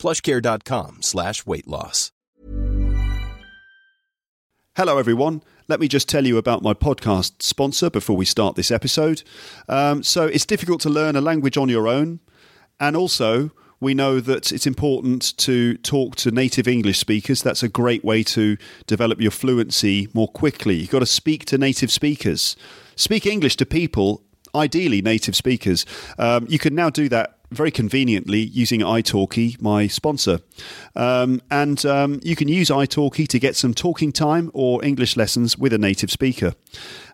plushcare.com slash weight loss. Hello, everyone. Let me just tell you about my podcast sponsor before we start this episode. Um, so, it's difficult to learn a language on your own, and also we know that it's important to talk to native English speakers. That's a great way to develop your fluency more quickly. You've got to speak to native speakers. Speak English to people, ideally native speakers. Um, you can now do that very conveniently using italki, my sponsor. Um, and um, you can use italki to get some talking time or English lessons with a native speaker.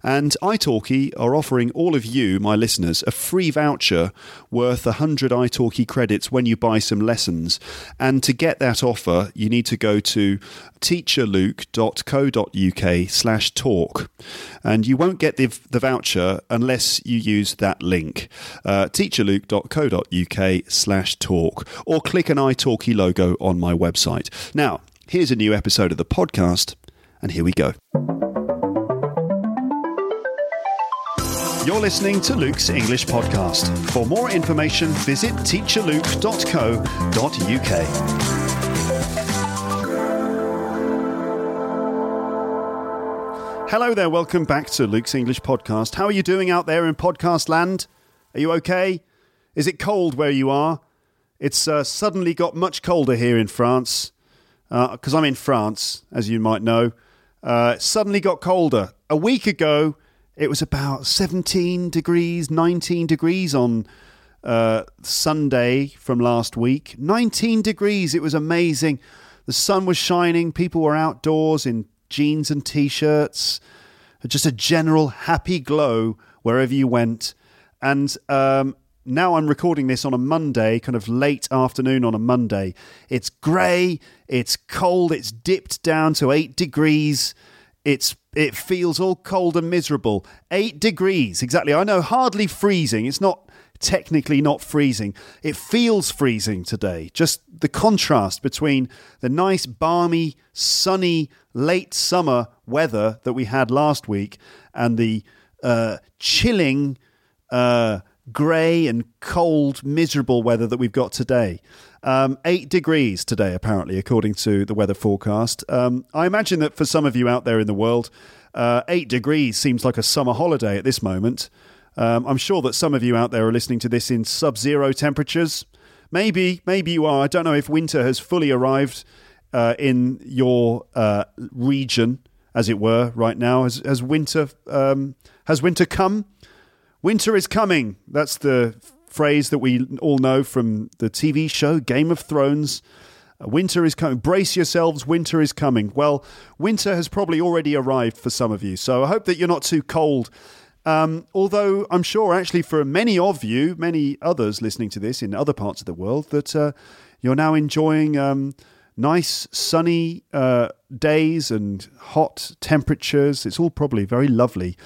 And italki are offering all of you, my listeners, a free voucher worth 100 italki credits when you buy some lessons. And to get that offer, you need to go to teacherluke.co.uk slash talk. And you won't get the, the voucher unless you use that link, uh, teacherluke.co.uk slash talk, or click an italki logo on my website. Now, here's a new episode of the podcast, and here we go. You're listening to Luke's English Podcast. For more information, visit teacherluke.co.uk. Hello there, welcome back to Luke's English Podcast. How are you doing out there in podcast land? Are you okay? Is it cold where you are? It's uh, suddenly got much colder here in France because I'm in France, as you might know. Uh, suddenly got colder. A week ago, it was about 17 degrees, 19 degrees on uh, Sunday from last week. 19 degrees. It was amazing. The sun was shining. People were outdoors in jeans and t shirts. Just a general happy glow wherever you went. And um, now I'm recording this on a Monday, kind of late afternoon on a Monday. It's grey, it's cold, it's dipped down to eight degrees. It's it feels all cold and miserable. Eight degrees, exactly. I know, hardly freezing. It's not technically not freezing. It feels freezing today. Just the contrast between the nice, balmy, sunny, late summer weather that we had last week and the uh, chilling, uh, grey and cold, miserable weather that we've got today. Um, eight degrees today, apparently, according to the weather forecast. Um, I imagine that for some of you out there in the world, uh, eight degrees seems like a summer holiday at this moment. Um, I'm sure that some of you out there are listening to this in sub zero temperatures. Maybe, maybe you are. I don't know if winter has fully arrived uh, in your uh, region, as it were, right now. Has, has winter um, has winter come? Winter is coming. That's the phrase that we all know from the TV show Game of Thrones. Uh, winter is coming. Brace yourselves, winter is coming. Well, winter has probably already arrived for some of you, so I hope that you're not too cold. Um, although I'm sure, actually, for many of you, many others listening to this in other parts of the world, that uh, you're now enjoying um, nice sunny uh, days and hot temperatures. It's all probably very lovely.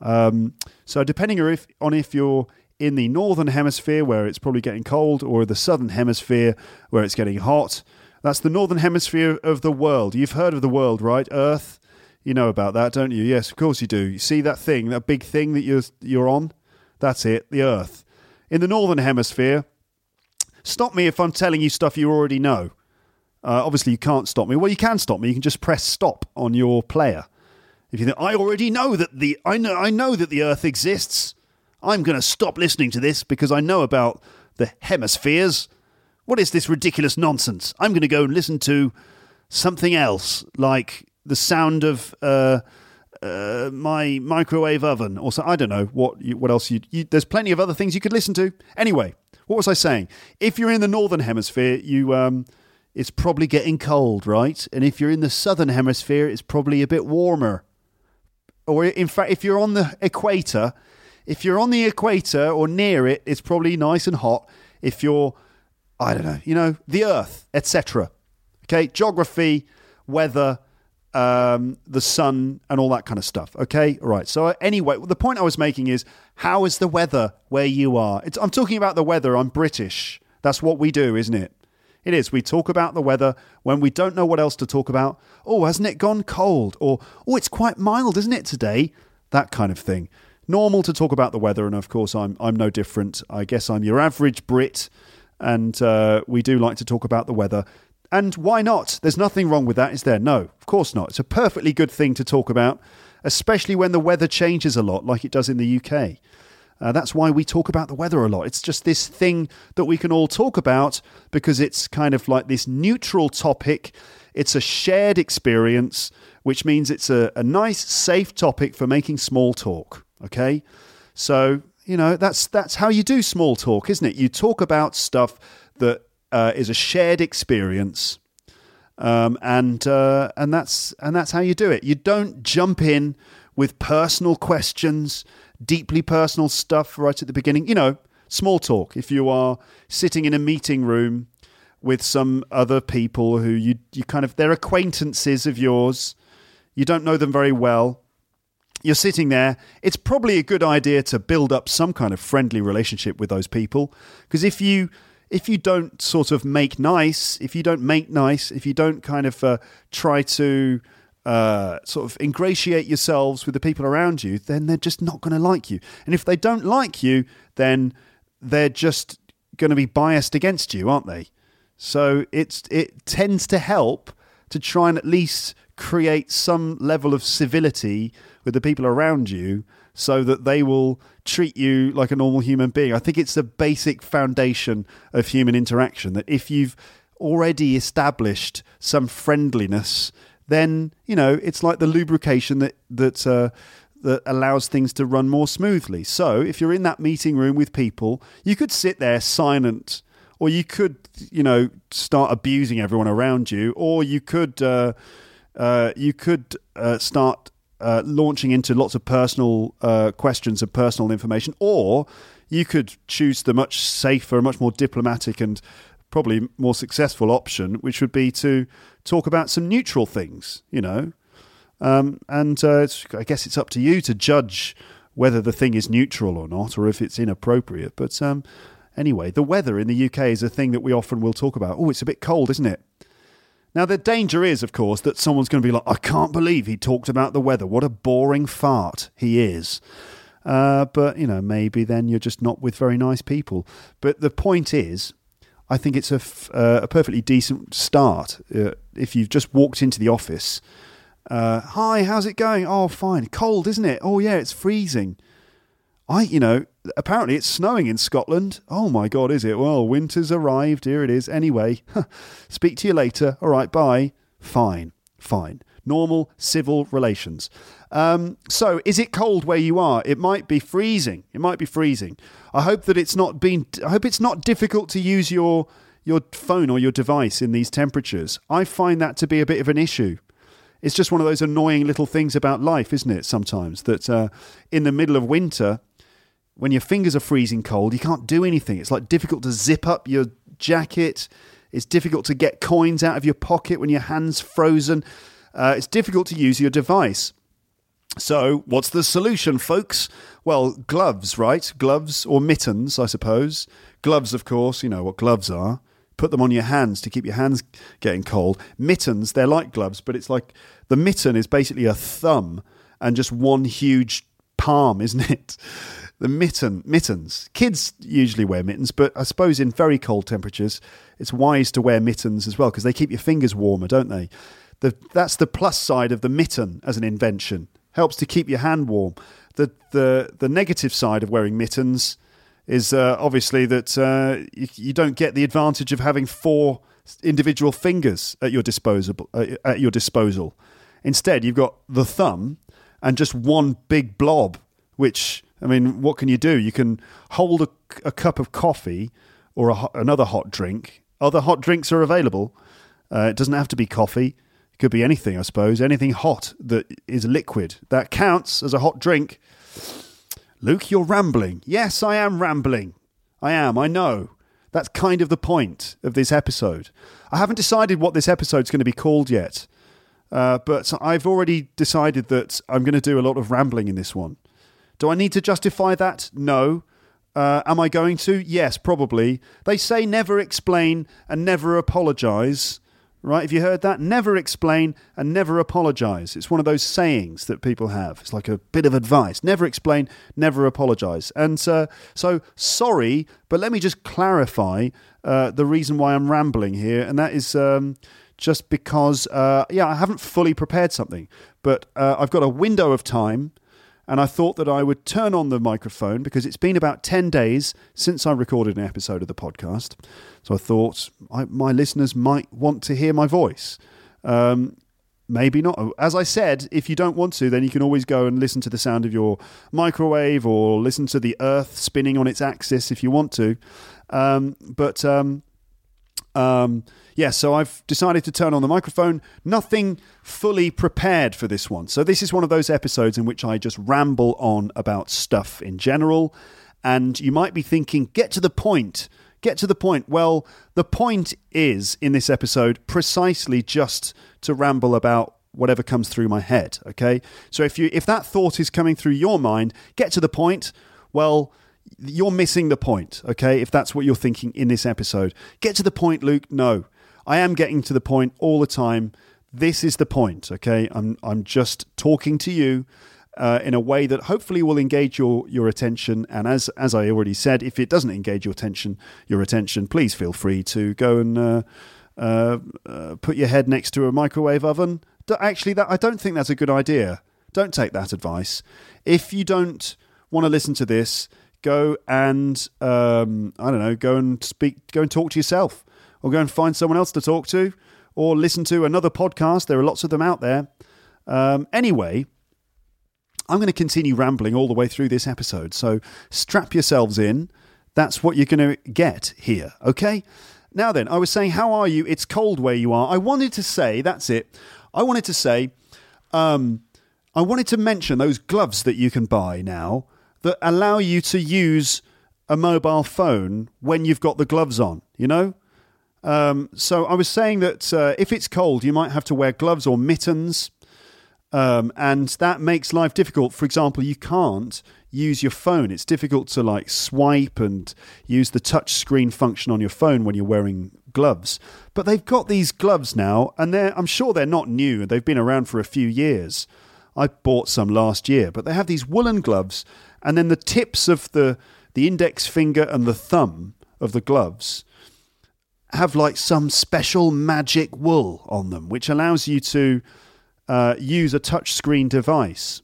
Um, so, depending on if, on if you're in the northern hemisphere where it's probably getting cold, or the southern hemisphere where it's getting hot, that's the northern hemisphere of the world. You've heard of the world, right? Earth. You know about that, don't you? Yes, of course you do. You see that thing, that big thing that you're you're on? That's it, the Earth. In the northern hemisphere, stop me if I'm telling you stuff you already know. Uh, obviously, you can't stop me. Well, you can stop me. You can just press stop on your player. If you think I already know that the I know I know that the Earth exists, I'm going to stop listening to this because I know about the hemispheres. What is this ridiculous nonsense? I'm going to go and listen to something else, like the sound of uh, uh, my microwave oven, or so I don't know what you, what else you, you. There's plenty of other things you could listen to. Anyway, what was I saying? If you're in the northern hemisphere, you um, it's probably getting cold, right? And if you're in the southern hemisphere, it's probably a bit warmer. Or in fact, if you're on the equator, if you're on the equator or near it, it's probably nice and hot. If you're, I don't know, you know, the Earth, etc. Okay, geography, weather, um, the sun, and all that kind of stuff. Okay, all right. So anyway, the point I was making is, how is the weather where you are? It's, I'm talking about the weather. I'm British. That's what we do, isn't it? It is. We talk about the weather when we don't know what else to talk about. Oh, hasn't it gone cold? Or, oh, it's quite mild, isn't it, today? That kind of thing. Normal to talk about the weather, and of course, I'm, I'm no different. I guess I'm your average Brit, and uh, we do like to talk about the weather. And why not? There's nothing wrong with that, is there? No, of course not. It's a perfectly good thing to talk about, especially when the weather changes a lot, like it does in the UK. Uh, that's why we talk about the weather a lot. It's just this thing that we can all talk about because it's kind of like this neutral topic. It's a shared experience, which means it's a, a nice, safe topic for making small talk. Okay? So, you know, that's, that's how you do small talk, isn't it? You talk about stuff that uh, is a shared experience. Um, and uh, and that's and that's how you do it. You don't jump in with personal questions deeply personal stuff right at the beginning. You know, small talk. If you are sitting in a meeting room with some other people who you you kind of they're acquaintances of yours, you don't know them very well. You're sitting there. It's probably a good idea to build up some kind of friendly relationship with those people because if you if you don't sort of make nice, if you don't make nice, if you don't kind of uh, try to uh, sort of ingratiate yourselves with the people around you, then they're just not going to like you. And if they don't like you, then they're just going to be biased against you, aren't they? So it's it tends to help to try and at least create some level of civility with the people around you so that they will treat you like a normal human being. I think it's the basic foundation of human interaction that if you've already established some friendliness then you know it's like the lubrication that that uh, that allows things to run more smoothly. So if you're in that meeting room with people, you could sit there silent, or you could you know start abusing everyone around you, or you could uh, uh, you could uh, start uh, launching into lots of personal uh, questions and personal information, or you could choose the much safer, much more diplomatic and probably more successful option, which would be to talk about some neutral things, you know. Um, and uh, I guess it's up to you to judge whether the thing is neutral or not, or if it's inappropriate. But um, anyway, the weather in the UK is a thing that we often will talk about. Oh, it's a bit cold, isn't it? Now, the danger is, of course, that someone's going to be like, I can't believe he talked about the weather. What a boring fart he is. Uh, but, you know, maybe then you're just not with very nice people. But the point is, I think it's a, f- uh, a perfectly decent start. Uh, if you've just walked into the office, uh, hi, how's it going? Oh, fine. Cold, isn't it? Oh, yeah, it's freezing. I, you know, apparently it's snowing in Scotland. Oh my God, is it? Well, winter's arrived. Here it is. Anyway, speak to you later. All right, bye. Fine, fine. Normal civil relations. Um, so, is it cold where you are? It might be freezing. It might be freezing. I hope that it's not been. I hope it's not difficult to use your your phone or your device in these temperatures. I find that to be a bit of an issue. It's just one of those annoying little things about life, isn't it? Sometimes that uh, in the middle of winter, when your fingers are freezing cold, you can't do anything. It's like difficult to zip up your jacket. It's difficult to get coins out of your pocket when your hand's frozen. Uh, it's difficult to use your device. So, what's the solution, folks? Well, gloves, right? Gloves or mittens, I suppose. Gloves, of course, you know what gloves are. Put them on your hands to keep your hands getting cold. Mittens, they're like gloves, but it's like the mitten is basically a thumb and just one huge palm, isn't it? The mitten, mittens. Kids usually wear mittens, but I suppose in very cold temperatures, it's wise to wear mittens as well because they keep your fingers warmer, don't they? The, that's the plus side of the mitten as an invention helps to keep your hand warm. The the the negative side of wearing mittens is uh, obviously that uh, you, you, don't get the advantage of having four individual fingers at your disposal. Uh, at your disposal, instead you've got the thumb and just one big blob. Which I mean, what can you do? You can hold a, a cup of coffee or a, another hot drink. Other hot drinks are available. Uh, it doesn't have to be coffee. It could be anything, I suppose. Anything hot that is liquid. That counts as a hot drink. Luke, you're rambling. Yes, I am rambling. I am, I know. That's kind of the point of this episode. I haven't decided what this episode's going to be called yet, uh, but I've already decided that I'm going to do a lot of rambling in this one. Do I need to justify that? No. Uh, am I going to? Yes, probably. They say never explain and never apologize. Right? Have you heard that? Never explain and never apologize. It's one of those sayings that people have. It's like a bit of advice. Never explain, never apologize. And uh, so, sorry, but let me just clarify uh, the reason why I'm rambling here. And that is um, just because, uh, yeah, I haven't fully prepared something, but uh, I've got a window of time and I thought that I would turn on the microphone because it's been about 10 days since I recorded an episode of the podcast. So I thought I, my listeners might want to hear my voice. Um, maybe not. As I said, if you don't want to, then you can always go and listen to the sound of your microwave or listen to the earth spinning on its axis if you want to. Um, but um, um, yeah, so I've decided to turn on the microphone. Nothing fully prepared for this one. So this is one of those episodes in which I just ramble on about stuff in general. And you might be thinking, get to the point. Get to the point. Well, the point is in this episode precisely just to ramble about whatever comes through my head. Okay. So if you if that thought is coming through your mind, get to the point. Well, you're missing the point, okay? If that's what you're thinking in this episode. Get to the point, Luke. No. I am getting to the point all the time. This is the point, okay? I'm I'm just talking to you uh, in a way that hopefully will engage your your attention. And as as I already said, if it doesn't engage your attention, your attention, please feel free to go and uh, uh, uh put your head next to a microwave oven. Actually, that I don't think that's a good idea. Don't take that advice. If you don't want to listen to this, go and um, I don't know, go and speak, go and talk to yourself, or go and find someone else to talk to, or listen to another podcast. There are lots of them out there. Um, anyway, I'm going to continue rambling all the way through this episode, so strap yourselves in. That's what you're going to get here, okay? Now then, I was saying, how are you? It's cold where you are. I wanted to say, that's it. I wanted to say, um, I wanted to mention those gloves that you can buy now that allow you to use a mobile phone when you've got the gloves on, you know? Um, so I was saying that uh, if it's cold, you might have to wear gloves or mittens, um, and that makes life difficult. For example, you can't use your phone. It's difficult to like swipe and use the touch screen function on your phone when you're wearing gloves. But they've got these gloves now, and they're I'm sure they're not new. They've been around for a few years. I bought some last year, but they have these woolen gloves and then the tips of the the index finger and the thumb of the gloves have like some special magic wool on them, which allows you to uh, use a touchscreen device.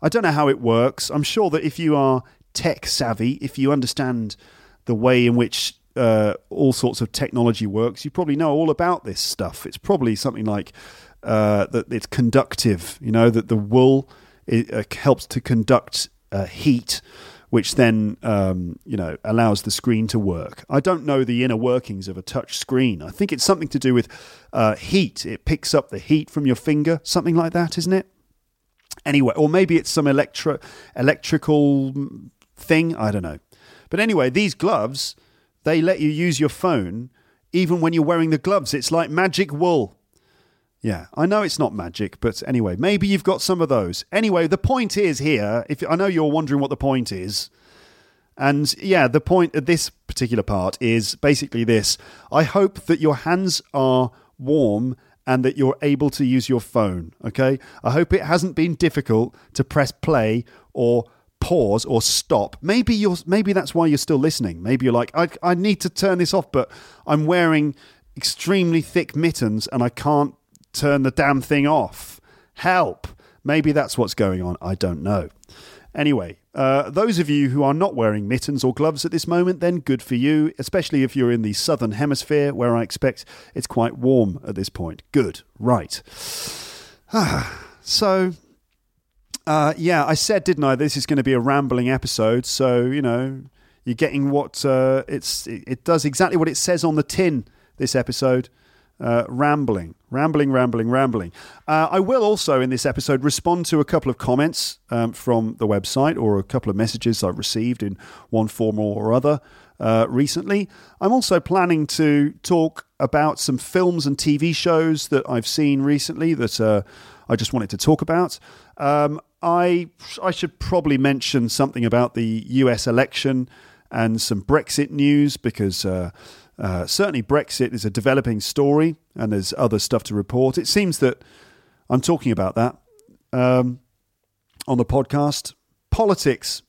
I don't know how it works. I'm sure that if you are tech savvy, if you understand the way in which uh, all sorts of technology works, you probably know all about this stuff. It's probably something like uh, that it's conductive, you know, that the wool it, uh, helps to conduct uh, heat, which then um, you know allows the screen to work. I don't know the inner workings of a touch screen. I think it's something to do with uh, heat. It picks up the heat from your finger, something like that, isn't it? Anyway, or maybe it's some electro electrical thing. I don't know. But anyway, these gloves they let you use your phone even when you're wearing the gloves. It's like magic wool. Yeah, I know it's not magic, but anyway, maybe you've got some of those. Anyway, the point is here, if I know you're wondering what the point is, and yeah, the point of this particular part is basically this. I hope that your hands are warm and that you're able to use your phone, okay? I hope it hasn't been difficult to press play or pause or stop. Maybe you're maybe that's why you're still listening. Maybe you're like I I need to turn this off, but I'm wearing extremely thick mittens and I can't turn the damn thing off. Help. Maybe that's what's going on. I don't know. Anyway, uh, those of you who are not wearing mittens or gloves at this moment, then good for you, especially if you're in the southern hemisphere where I expect it's quite warm at this point. Good. Right. so, uh, yeah, I said, didn't I? This is going to be a rambling episode. So, you know, you're getting what uh, it's, it, it does exactly what it says on the tin this episode. Uh, rambling, rambling, rambling, rambling. Uh, I will also in this episode respond to a couple of comments um, from the website or a couple of messages I've received in one form or other. uh, recently. I'm also planning to talk about some films and TV shows that I've seen recently that uh, I just wanted to talk about. Um, I I should probably mention something about the U.S. election and some Brexit news because. Uh, certainly, Brexit is a developing story, and there's other stuff to report. It seems that I'm talking about that um, on the podcast. Politics,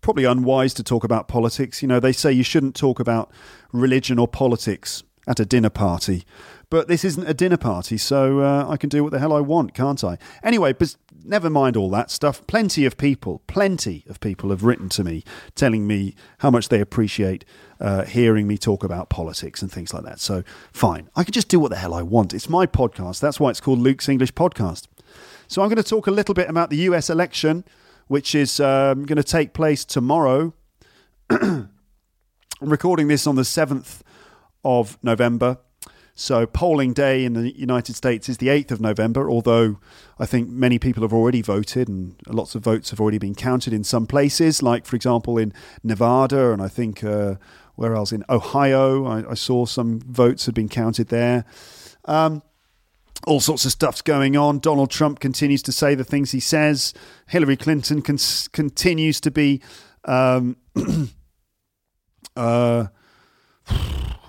probably unwise to talk about politics. You know, they say you shouldn't talk about religion or politics at a dinner party, but this isn't a dinner party, so uh, I can do what the hell I want, can't I? Anyway, but never mind all that stuff. Plenty of people, plenty of people have written to me telling me how much they appreciate uh, hearing me talk about politics and things like that. So, fine. I can just do what the hell I want. It's my podcast. That's why it's called Luke's English Podcast. So, I'm going to talk a little bit about the US election, which is um, going to take place tomorrow. I'm recording this on the 7th of November. So, polling day in the United States is the 8th of November, although I think many people have already voted and lots of votes have already been counted in some places, like, for example, in Nevada, and I think uh, where else? In Ohio, I, I, saw some votes had been counted there. Um, all sorts of stuff's going on. Donald Trump continues to say the things he says. Hillary Clinton con- continues to be. Um, uh,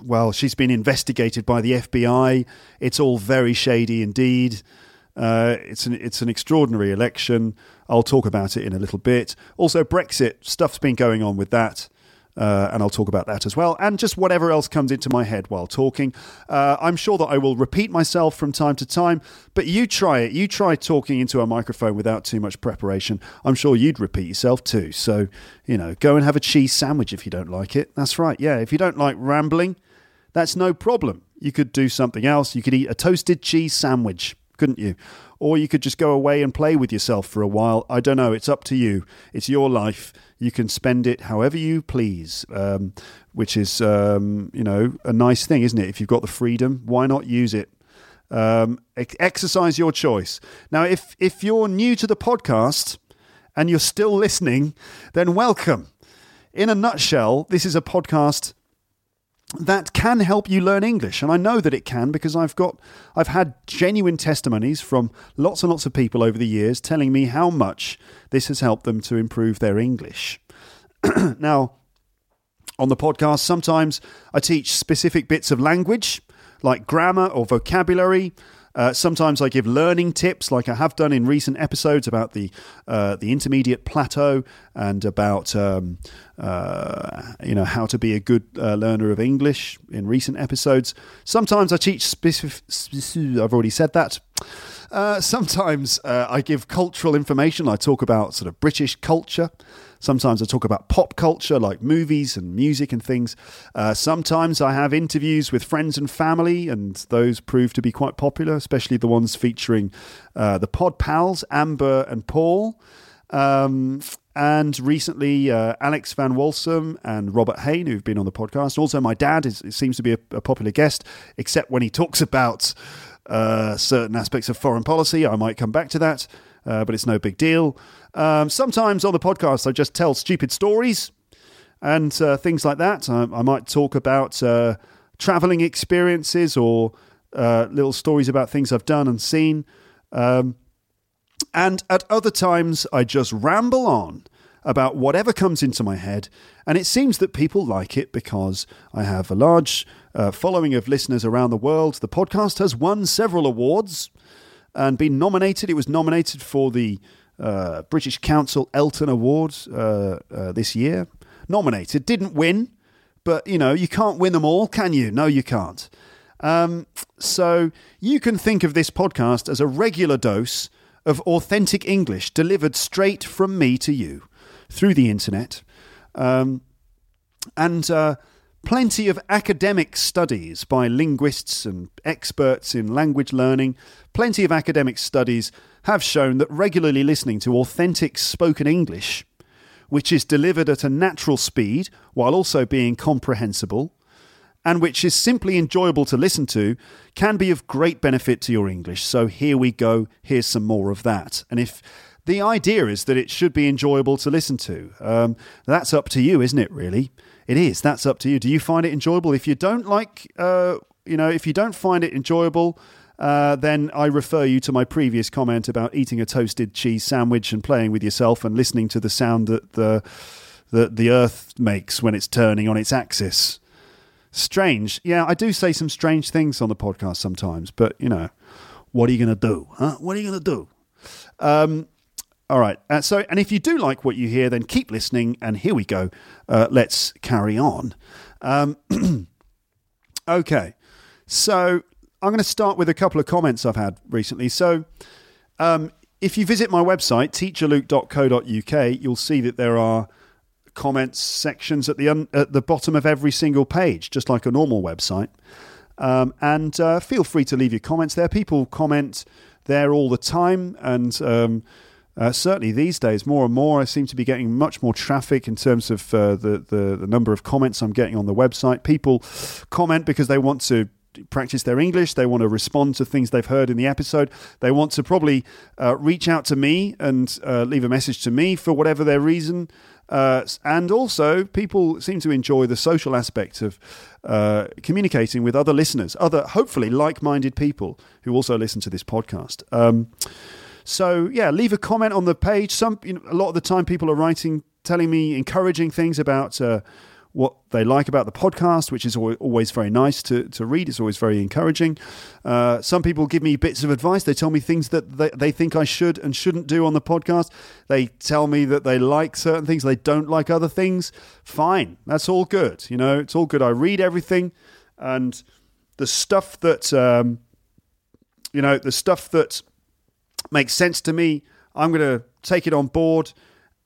well, she's been investigated by the FBI. It's all very shady indeed. Uh, it's an it's an extraordinary election. I'll talk about it in a little bit. Also, Brexit stuff's been going on with that. Uh, and I'll talk about that as well, and just whatever else comes into my head while talking. Uh, I'm sure that I will repeat myself from time to time, but you try it. You try talking into a microphone without too much preparation. I'm sure you'd repeat yourself too. So, you know, go and have a cheese sandwich if you don't like it. That's right. Yeah, if you don't like rambling, that's no problem. You could do something else. You could eat a toasted cheese sandwich, couldn't you? Or you could just go away and play with yourself for a while. I don't know. It's up to you. It's your life. You can spend it however you please, um, which is, um, you know, a nice thing, isn't it? If you've got the freedom, why not use it? Um, exercise your choice. Now, if if you're new to the podcast and you're still listening, then welcome. In a nutshell, this is a podcast that can help you learn English. And I know that it can because I've got I've had genuine testimonies from lots and lots of people over the years telling me how much this has helped them to improve their English. now, on the podcast, sometimes I teach specific bits of language like grammar or vocabulary. Uh, sometimes I give learning tips, like I have done in recent episodes about the uh, the intermediate plateau and about um, uh, you know how to be a good uh, learner of English in recent episodes. Sometimes I teach specific. I've already said that. Sometimes I give cultural information. I talk about sort of British culture. Sometimes I talk about pop culture, like movies and music and things. Uh, sometimes I have interviews with friends and family, and those prove to be quite popular, especially the ones featuring uh, the pod pals, Amber and Paul. Um, and recently, uh, Alex Van Walsum and Robert Hayne, who've been on the podcast. Also, my dad is, seems to be a, a popular guest, except when he talks about uh, certain aspects of foreign policy. I might come back to that, uh, but it's no big deal. Um, sometimes on the podcast, I just tell stupid stories and uh, things like that. I, I might talk about uh, traveling experiences or uh, little stories about things I've done and seen. Um, and at other times, I just ramble on about whatever comes into my head. And it seems that people like it because I have a large uh, following of listeners around the world. The podcast has won several awards and been nominated. It was nominated for the uh, British Council Elton Awards uh, uh, this year. Nominated, didn't win, but you know, you can't win them all, can you? No, you can't. Um, so you can think of this podcast as a regular dose of authentic English delivered straight from me to you through the internet. Um, and uh, plenty of academic studies by linguists and experts in language learning, plenty of academic studies have shown that regularly listening to authentic spoken English, which is delivered at a natural speed while also being comprehensible, and which is simply enjoyable to listen to, can be of great benefit to your English. So here we go. Here's some more of that. And if the idea is that it should be enjoyable to listen to. Um, that's up to you, isn't it? Really, it is. That's up to you. Do you find it enjoyable? If you don't like, uh, you know, if you don't find it enjoyable, uh, then I refer you to my previous comment about eating a toasted cheese sandwich and playing with yourself and listening to the sound that the that the Earth makes when it's turning on its axis. Strange, yeah. I do say some strange things on the podcast sometimes, but you know, what are you going to do? Huh? What are you going to do? Um, all right. Uh, so, and if you do like what you hear, then keep listening. And here we go. Uh, let's carry on. Um, okay. So, I'm going to start with a couple of comments I've had recently. So, um, if you visit my website, teacherluke.co.uk, you'll see that there are comments sections at the un- at the bottom of every single page, just like a normal website. Um, and uh, feel free to leave your comments there. People comment there all the time, and um, uh, certainly these days, more and more, I seem to be getting much more traffic in terms of uh, the, the, the number of comments I'm getting on the website. People comment because they want to practice their English. They want to respond to things they've heard in the episode. They want to probably uh, reach out to me and uh, leave a message to me for whatever their reason. Uh, and also, people seem to enjoy the social aspect of uh, communicating with other listeners, other hopefully like-minded people who also listen to this podcast. Um, so yeah, leave a comment on the page. Some you know, a lot of the time, people are writing, telling me encouraging things about uh, what they like about the podcast, which is always very nice to, to read. It's always very encouraging. Uh, some people give me bits of advice. They tell me things that they, they think I should and shouldn't do on the podcast. They tell me that they like certain things, they don't like other things. Fine, that's all good. You know, it's all good. I read everything, and the stuff that um, you know, the stuff that makes sense to me, I'm going to take it on board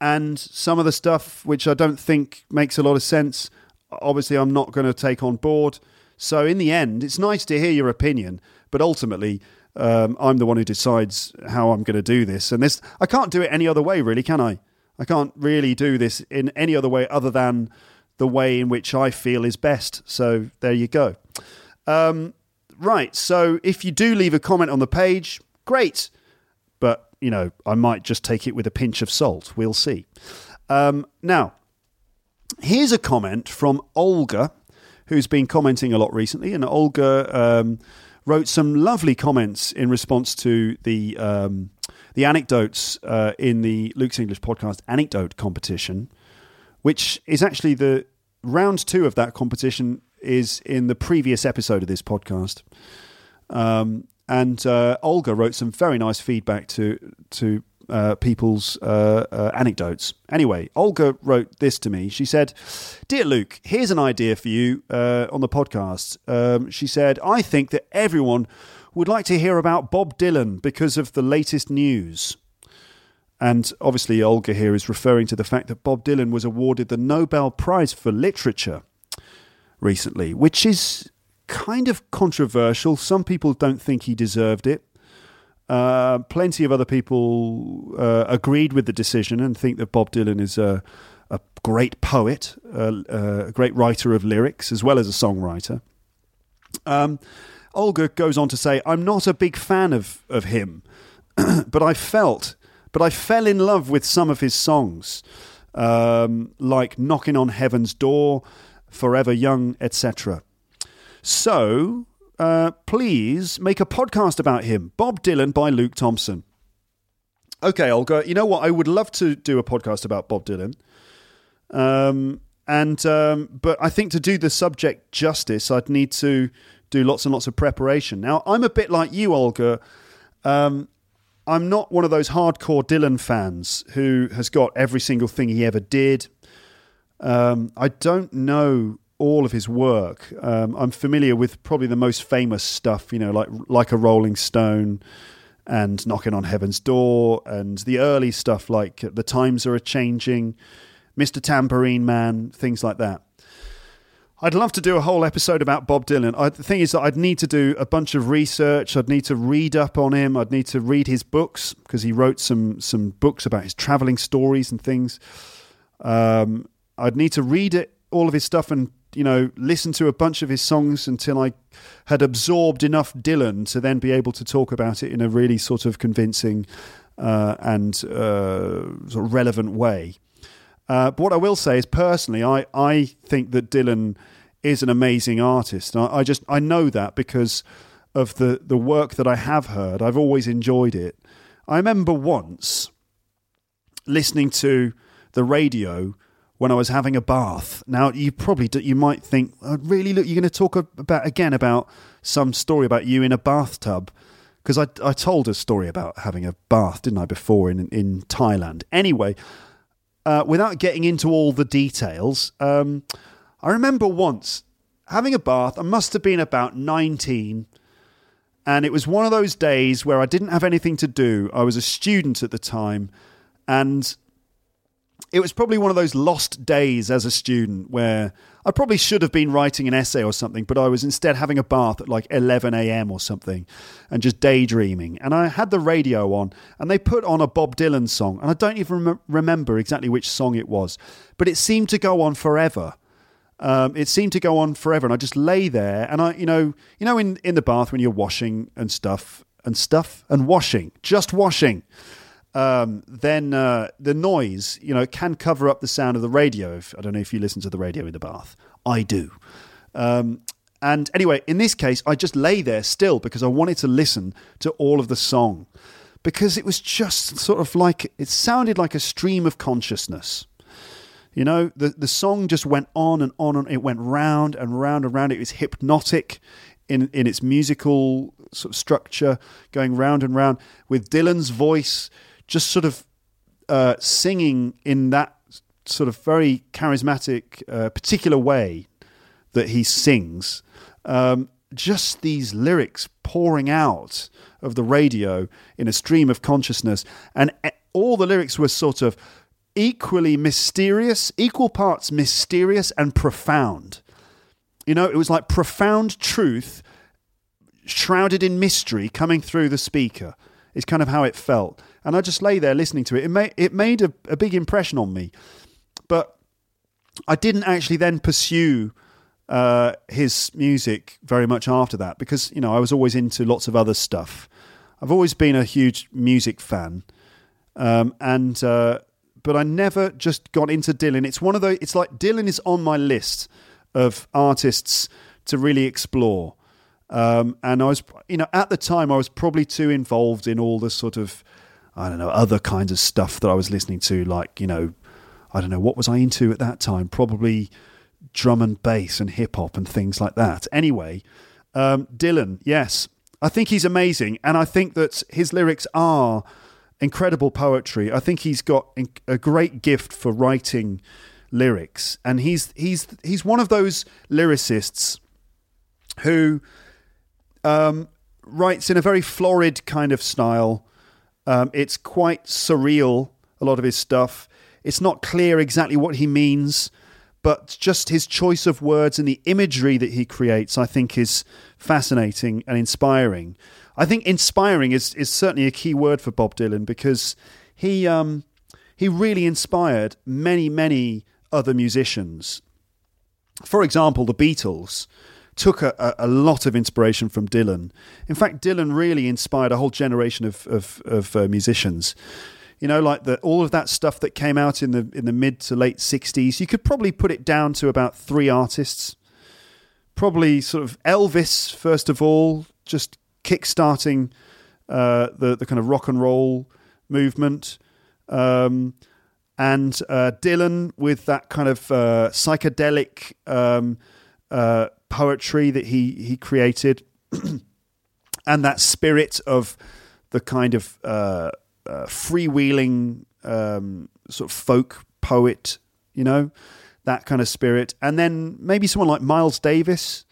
and some of the stuff which I don't think makes a lot of sense, obviously I'm not going to take on board. So in the end, it's nice to hear your opinion, but ultimately um, I'm the one who decides how I'm going to do this. And this, I can't do it any other way, really, can I? I can't really do this in any other way other than the way in which I feel is best. So there you go. Um, right. So if you do leave a comment on the page, great. But you know, I might just take it with a pinch of salt. We'll see. Um, now, here's a comment from Olga, who's been commenting a lot recently, and Olga um, wrote some lovely comments in response to the um, the anecdotes uh, in the Luke's English podcast anecdote competition, which is actually the round two of that competition is in the previous episode of this podcast. Um, and uh, Olga wrote some very nice feedback to to uh, people's uh, uh, anecdotes. Anyway, Olga wrote this to me. She said, "Dear Luke, here's an idea for you uh, on the podcast." Um, she said, "I think that everyone would like to hear about Bob Dylan because of the latest news." And obviously, Olga here is referring to the fact that Bob Dylan was awarded the Nobel Prize for Literature recently, which is kind of controversial. Some people don't think he deserved it. Uh, plenty of other people uh, agreed with the decision and think that Bob Dylan is a, a great poet, a, a, great writer of lyrics, as well as a songwriter. Um, Olga goes on to say, "I'm not a big fan of of him, but I felt, but I fell in love with some of his songs, um, like Knocking on Heaven's Door, Forever Young, etc." So uh, please make a podcast about him. Bob Dylan by Luke Thompson. Okay, Olga, you know what? I would love to do a podcast about Bob Dylan. Um, and um, but I think to do the subject justice, I'd need to do lots and lots of preparation. Now, I'm a bit like you, Olga. Um, I'm not one of those hardcore Dylan fans who has got every single thing he ever did. Um, I don't know all of his work. Um, I'm familiar with probably the most famous stuff, you know, like like a Rolling Stone and Knocking on Heaven's Door, and the early stuff like The Times Are a Changing, Mr. Tambourine Man, things like that. I'd love to do a whole episode about Bob Dylan. I, the thing is that I'd need to do a bunch of research. I'd need to read up on him. I'd need to read his books because he wrote some some books about his traveling stories and things. Um, I'd need to read it, all of his stuff, and you know, listen to a bunch of his songs until I had absorbed enough Dylan to then be able to talk about it in a really sort of convincing uh, and uh, sort of relevant way. Uh, but what I will say is, personally, I, I think that Dylan is an amazing artist. I, I just I know that because of the the work that I have heard. I've always enjoyed it. I remember once listening to the radio when I was having a bath. Now you probably do, you might think, oh, really? Look, you're going to talk about again about some story about you in a bathtub because I I told a story about having a bath, didn't I, before in in Thailand. Anyway, uh, without getting into all the details, um, I remember once having a bath. I must have been about nineteen. And it was one of those days where I didn't have anything to do. I was a student at the time, and it was probably one of those lost days as a student where I probably should have been writing an essay or something, but I was instead having a bath at like 11 a.m. or something and just daydreaming. And I had the radio on and they put on a Bob Dylan song. And I don't even rem- remember exactly which song it was, but it seemed to go on forever. Um, it seemed to go on forever. And I just lay there and I, you know, you know, in, in the bath when you're washing and stuff and stuff and washing, just washing um, then uh, the noise, you know, can cover up the sound of the radio. If, I don't know if you listen to the radio in the bath. I do. Um, and anyway, in this case, I just lay there still because I wanted to listen to all of the song because it was just sort of like it sounded like a stream of consciousness. You know, the the song just went on and on and it went round and round and round. It was hypnotic in in its musical sort of structure, going round and round with Dylan's voice just sort of uh, singing in that sort of very charismatic, uh, particular way that he sings. Um, just these lyrics pouring out of the radio in a stream of consciousness, and all the lyrics were sort of equally mysterious, equal parts mysterious and profound. You know, it was like profound truth shrouded in mystery coming through the speaker. It's kind of how it felt and I just lay there listening to it. It made it made a, a big impression on me, but I didn't actually then pursue uh, his music very much after that because you know I was always into lots of other stuff. I've always been a huge music fan, um, and uh, but I never just got into Dylan. It's one of those. It's like Dylan is on my list of artists to really explore. Um, and I was, you know, at the time I was probably too involved in all the sort of I don't know, other kinds of stuff that I was listening to, like, you know, I don't know, what was I into at that time? Probably drum and bass and hip hop and things like that. Anyway, um, Dylan, yes, I think he's amazing. And I think that his lyrics are incredible poetry. I think he's got a great gift for writing lyrics. And he's, he's, he's one of those lyricists who um, writes in a very florid kind of style um, it's quite surreal, a lot of his stuff. It's not clear exactly what he means, but just his choice of words and the imagery that he creates, I think, is fascinating and inspiring. I think inspiring is, is certainly a key word for Bob Dylan because he, um, he really inspired many, many other musicians. For example, the Beatles took a, a, lot of inspiration from Dylan. In fact, Dylan really inspired a whole generation of, of, of uh, musicians. You know, like the, all of that stuff that came out in the in the mid to late '60s. You could probably put it down to about three artists. Probably sort of Elvis first of all, just kickstarting uh, the the kind of rock and roll movement. Um, and uh, Dylan with that kind of uh, psychedelic um, uh, poetry that he he created, and that spirit of the kind of uh, uh, freewheeling um, sort of folk poet, you know, that kind of spirit, and then maybe someone like Miles Davis,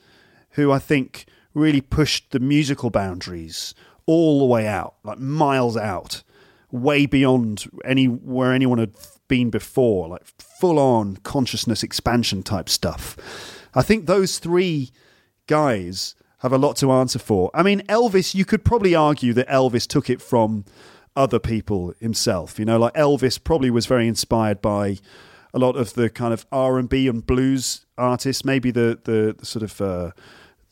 who I think really pushed the musical boundaries all the way out, like miles out, way beyond any where anyone had been before, like full on consciousness expansion type stuff. I think those three guys have a lot to answer for. I mean, Elvis, you could probably argue that Elvis took it from other people himself. You know, like Elvis probably was very inspired by a lot of the kind of R and B and blues artists. Maybe the the, the sort of uh,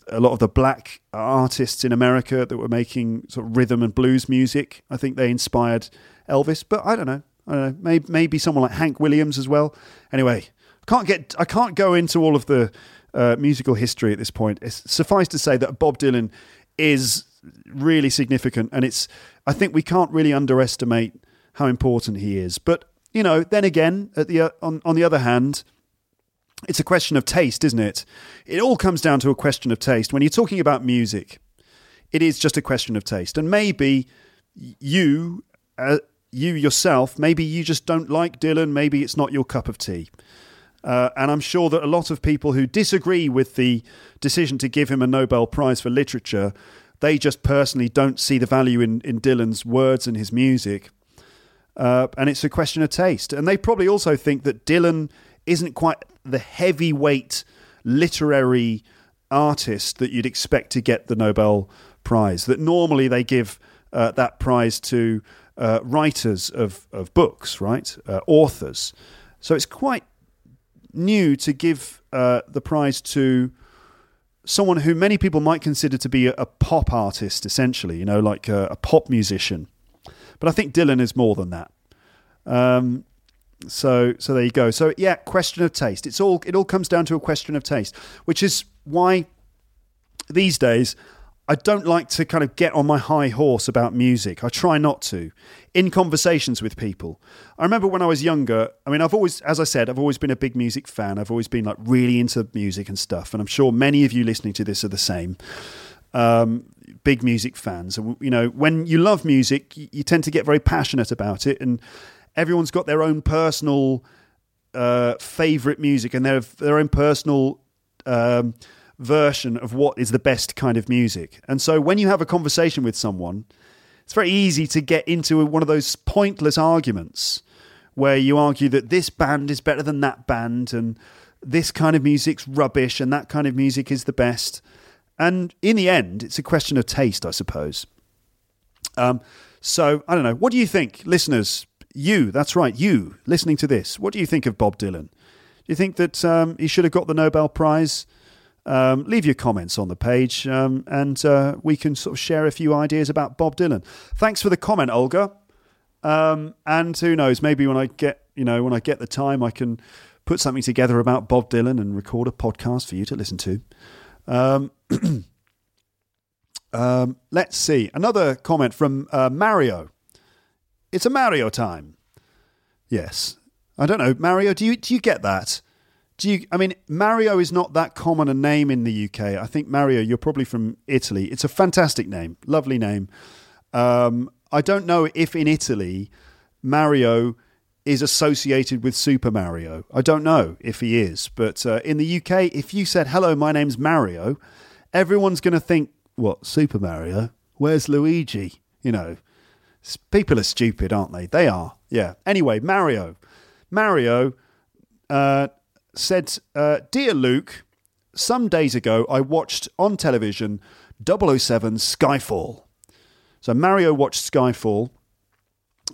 a lot of the black artists in America that were making sort of rhythm and blues music. I think they inspired Elvis, but I don't know. I don't know. Maybe, maybe someone like Hank Williams as well. Anyway, can't get. I can't go into all of the uh, musical history at this point. It's, suffice to say that Bob Dylan is really significant, and it's. I think we can't really underestimate how important he is. But you know, then again, at the uh, on on the other hand, it's a question of taste, isn't it? It all comes down to a question of taste. When you're talking about music, it is just a question of taste, and maybe you. Uh, you yourself, maybe you just don't like Dylan, maybe it's not your cup of tea. Uh, and I'm sure that a lot of people who disagree with the decision to give him a Nobel Prize for Literature, they just personally don't see the value in, in Dylan's words and his music. Uh, and it's a question of taste. And they probably also think that Dylan isn't quite the heavyweight literary artist that you'd expect to get the Nobel Prize. That normally they give uh, that prize to uh, writers of, of books, right? Uh, authors. So it's quite new to give uh, the prize to someone who many people might consider to be a, a pop artist, essentially, you know, like a, a, pop musician. But I think Dylan is more than that. Um, so, so there you go. So, yeah, question of taste. It's all it all comes down to a question of taste, which is why these days I don't like to kind of get on my high horse about music. I try not to in conversations with people. I remember when I was younger, I mean, I've always, as I said, I've always been a big music fan. I've always been like really into music and stuff. And I'm sure many of you listening to this are the same. Um, big music fans. And, you know, when you love music, you, tend to get very passionate about it. And everyone's got their own personal uh, favorite music and their, their own personal. Um, version of what is the best kind of music. And so when you have a conversation with someone, it's very easy to get into one of those pointless arguments where you argue that this band is better than that band and this kind of music's rubbish and that kind of music is the best. And in the end, it's a question of taste, I suppose. Um, so I don't know. What do you think, listeners? You, that's right, you listening to this. What do you think of Bob Dylan? Do you think that um, he should have got the Nobel Prize? Um, leave your comments on the page um, and uh, we can sort of share a few ideas about Bob Dylan. Thanks for the comment, Olga. Um, and who knows, maybe when I get you know when I get the time, I can put something together about Bob Dylan and record a podcast for you to listen to. Um, um, let's see another comment from uh, Mario. It's a Mario time. Yes, I don't know, Mario. Do you do you get that? Do you? I mean, Mario is not that common a name in the UK. I think Mario, you're probably from Italy. It's a fantastic name, lovely name. Um, I don't know if in Italy Mario is associated with Super Mario. I don't know if he is, but uh, in the UK, if you said hello, my name's Mario, everyone's going to think, what Super Mario? Where's Luigi? You know, people are stupid, aren't they? They are. Yeah. Anyway, Mario. Mario. Uh, said, uh, Dear Luke, some days ago I watched on television 007 Skyfall. So Mario watched Skyfall,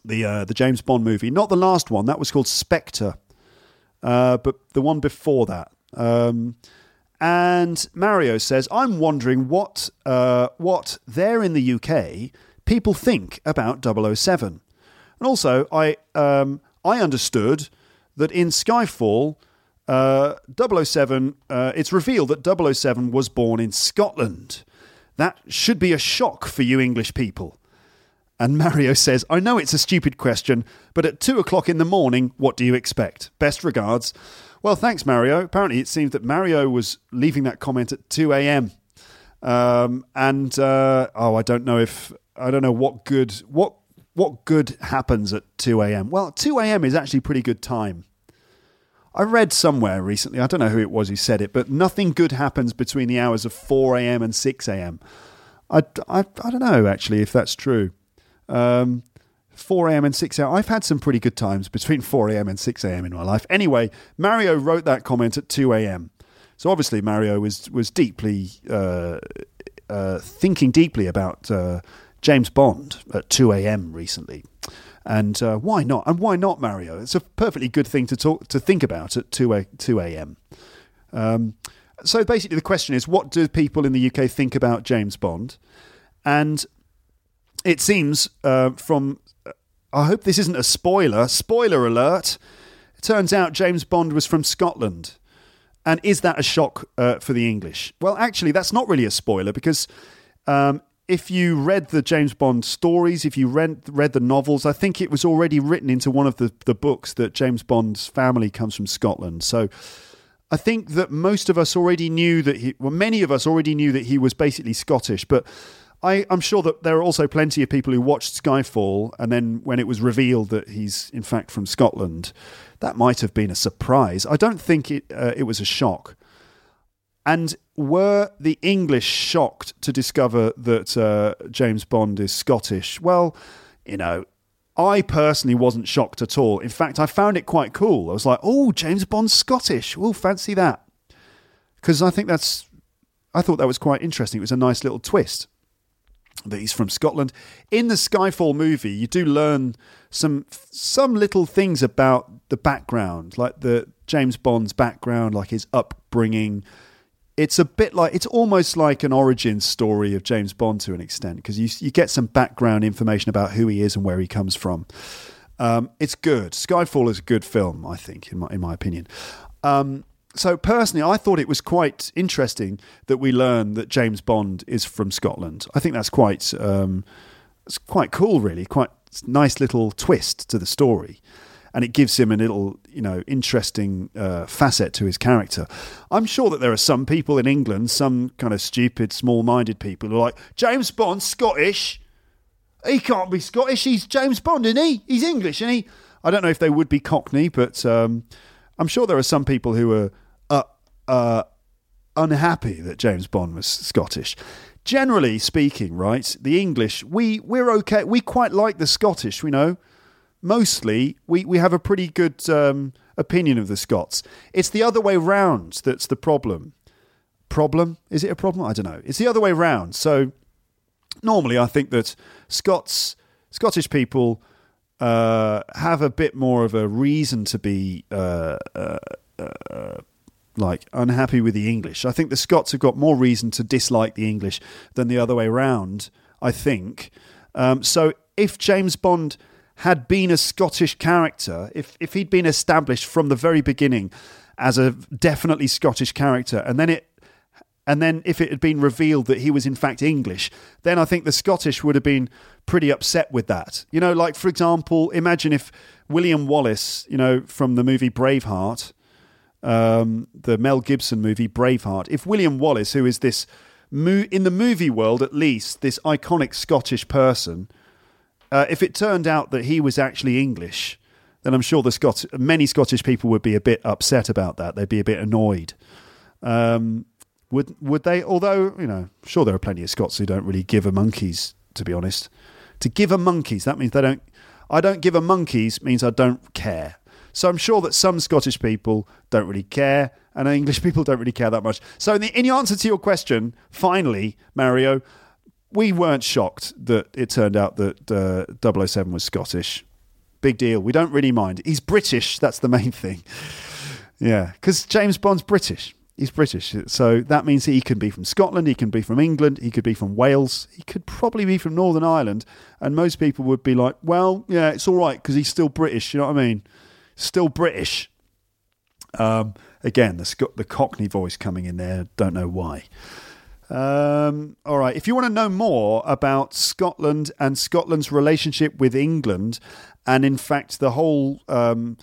the uh, the James Bond movie, not the last one. That was called Spectre, uh, but the one before that. Um, and Mario says, "I'm wondering what uh, what there in the UK people think about 007. And also, I um, I understood that in Skyfall." Uh, 007, uh, it's revealed that 007 was born in Scotland. That should be a shock for you English people. And Mario says, I know it's a stupid question, but at two o'clock in the morning, what do you expect? Best regards. Well, thanks, Mario. Apparently, it seems that Mario was leaving that comment at 2 a.m. Um, and, uh, oh, I don't know if, I don't know what good, what, what good happens at 2 a.m. Well, 2 a.m. is actually pretty good time. I read somewhere recently, I don't know who it was who said it, but nothing good happens between the hours of 4 a.m. and 6 a.m. I, I, I don't know actually if that's true. Um, 4 a.m. and 6 a.m. I've had some pretty good times between 4 a.m. and 6 a.m. in my life. Anyway, Mario wrote that comment at 2 a.m. So obviously Mario was was deeply uh, uh, thinking deeply about uh, James Bond at 2 a.m. recently. And uh, why not? And why not Mario? It's a perfectly good thing to talk to think about at two a, two a.m. Um, so basically, the question is, what do people in the UK think about James Bond? And it seems uh, from, I hope this isn't a spoiler. Spoiler alert! It turns out James Bond was from Scotland. And is that a shock uh, for the English? Well, actually, that's not really a spoiler because um, if you read the James Bond stories, if you read, read the novels, I think it was already written into one of the, the books that James Bond's family comes from Scotland. So I think that most of us already knew that he, well, many of us already knew that he was basically Scottish, but I, am sure that there are also plenty of people who watched Skyfall, and then when it was revealed that he's in fact from Scotland, that might have been a surprise. I don't think it uh, it was a shock. And were the English shocked to discover that uh, James Bond is Scottish? Well, you know, I personally wasn't shocked at all. In fact, I found it quite cool. I was like, "Oh, James Bond's Scottish. Oh, fancy that." Because I think that's, I thought that was quite interesting. It was a nice little twist that he's from Scotland. In the Skyfall movie, you do learn some some little things about the background, like the James Bond's background, like his upbringing. It's a bit like it's almost like an origin story of James Bond to an extent because you you get some background information about who he is and where he comes from. Um, it's good. Skyfall is a good film, I think, in my in my opinion. Um, so personally, I thought it was quite interesting that we learn that James Bond is from Scotland. I think that's quite um, it's quite cool, really. Quite nice little twist to the story, and it gives him a little, you know, interesting uh, facet to his character. I'm sure that there are some people in England, some kind of stupid, small-minded people who are like James Bond, Scottish. He can't be Scottish. He's James Bond, isn't he? He's English, isn't he? I don't know if they would be Cockney, but. Um, I'm sure there are some people who are uh, uh, unhappy that James Bond was Scottish. Generally speaking, right, the English, we, we're okay. We quite like the Scottish, we know. Mostly, we, we have a pretty good um, opinion of the Scots. It's the other way round that's the problem. Problem? Is it a problem? I don't know. It's the other way round. So, normally, I think that Scots, Scottish people uh, have a bit more of a reason to be uh, uh, uh, like unhappy with the English. I think the Scots have got more reason to dislike the English than the other way round. I think um, so. If James Bond had been a Scottish character, if if he'd been established from the very beginning as a definitely Scottish character, and then it and then if it had been revealed that he was in fact English, then I think the Scottish would have been pretty upset with that. You know, like for example, imagine if William Wallace, you know, from the movie Braveheart, um, the Mel Gibson movie Braveheart, if William Wallace, who is this in the movie world at least, this iconic Scottish person, uh, if it turned out that he was actually English, then I'm sure the Scot- many Scottish people would be a bit upset about that. They'd be a bit annoyed. Um, would would they? Although you know, sure there are plenty of Scots who don't really give a monkeys. To be honest, to give a monkeys that means they don't. I don't give a monkeys means I don't care. So I'm sure that some Scottish people don't really care, and English people don't really care that much. So in, the, in answer to your question, finally, Mario, we weren't shocked that it turned out that uh, 007 was Scottish. Big deal. We don't really mind. He's British. That's the main thing. Yeah, because James Bond's British. He's British. So that means he can be from Scotland, he can be from England, he could be from Wales, he could probably be from Northern Ireland. And most people would be like, well, yeah, it's all right because he's still British. You know what I mean? Still British. Um, again, the, the Cockney voice coming in there. Don't know why. Um, all right. If you want to know more about Scotland and Scotland's relationship with England, and in fact, the whole. Um,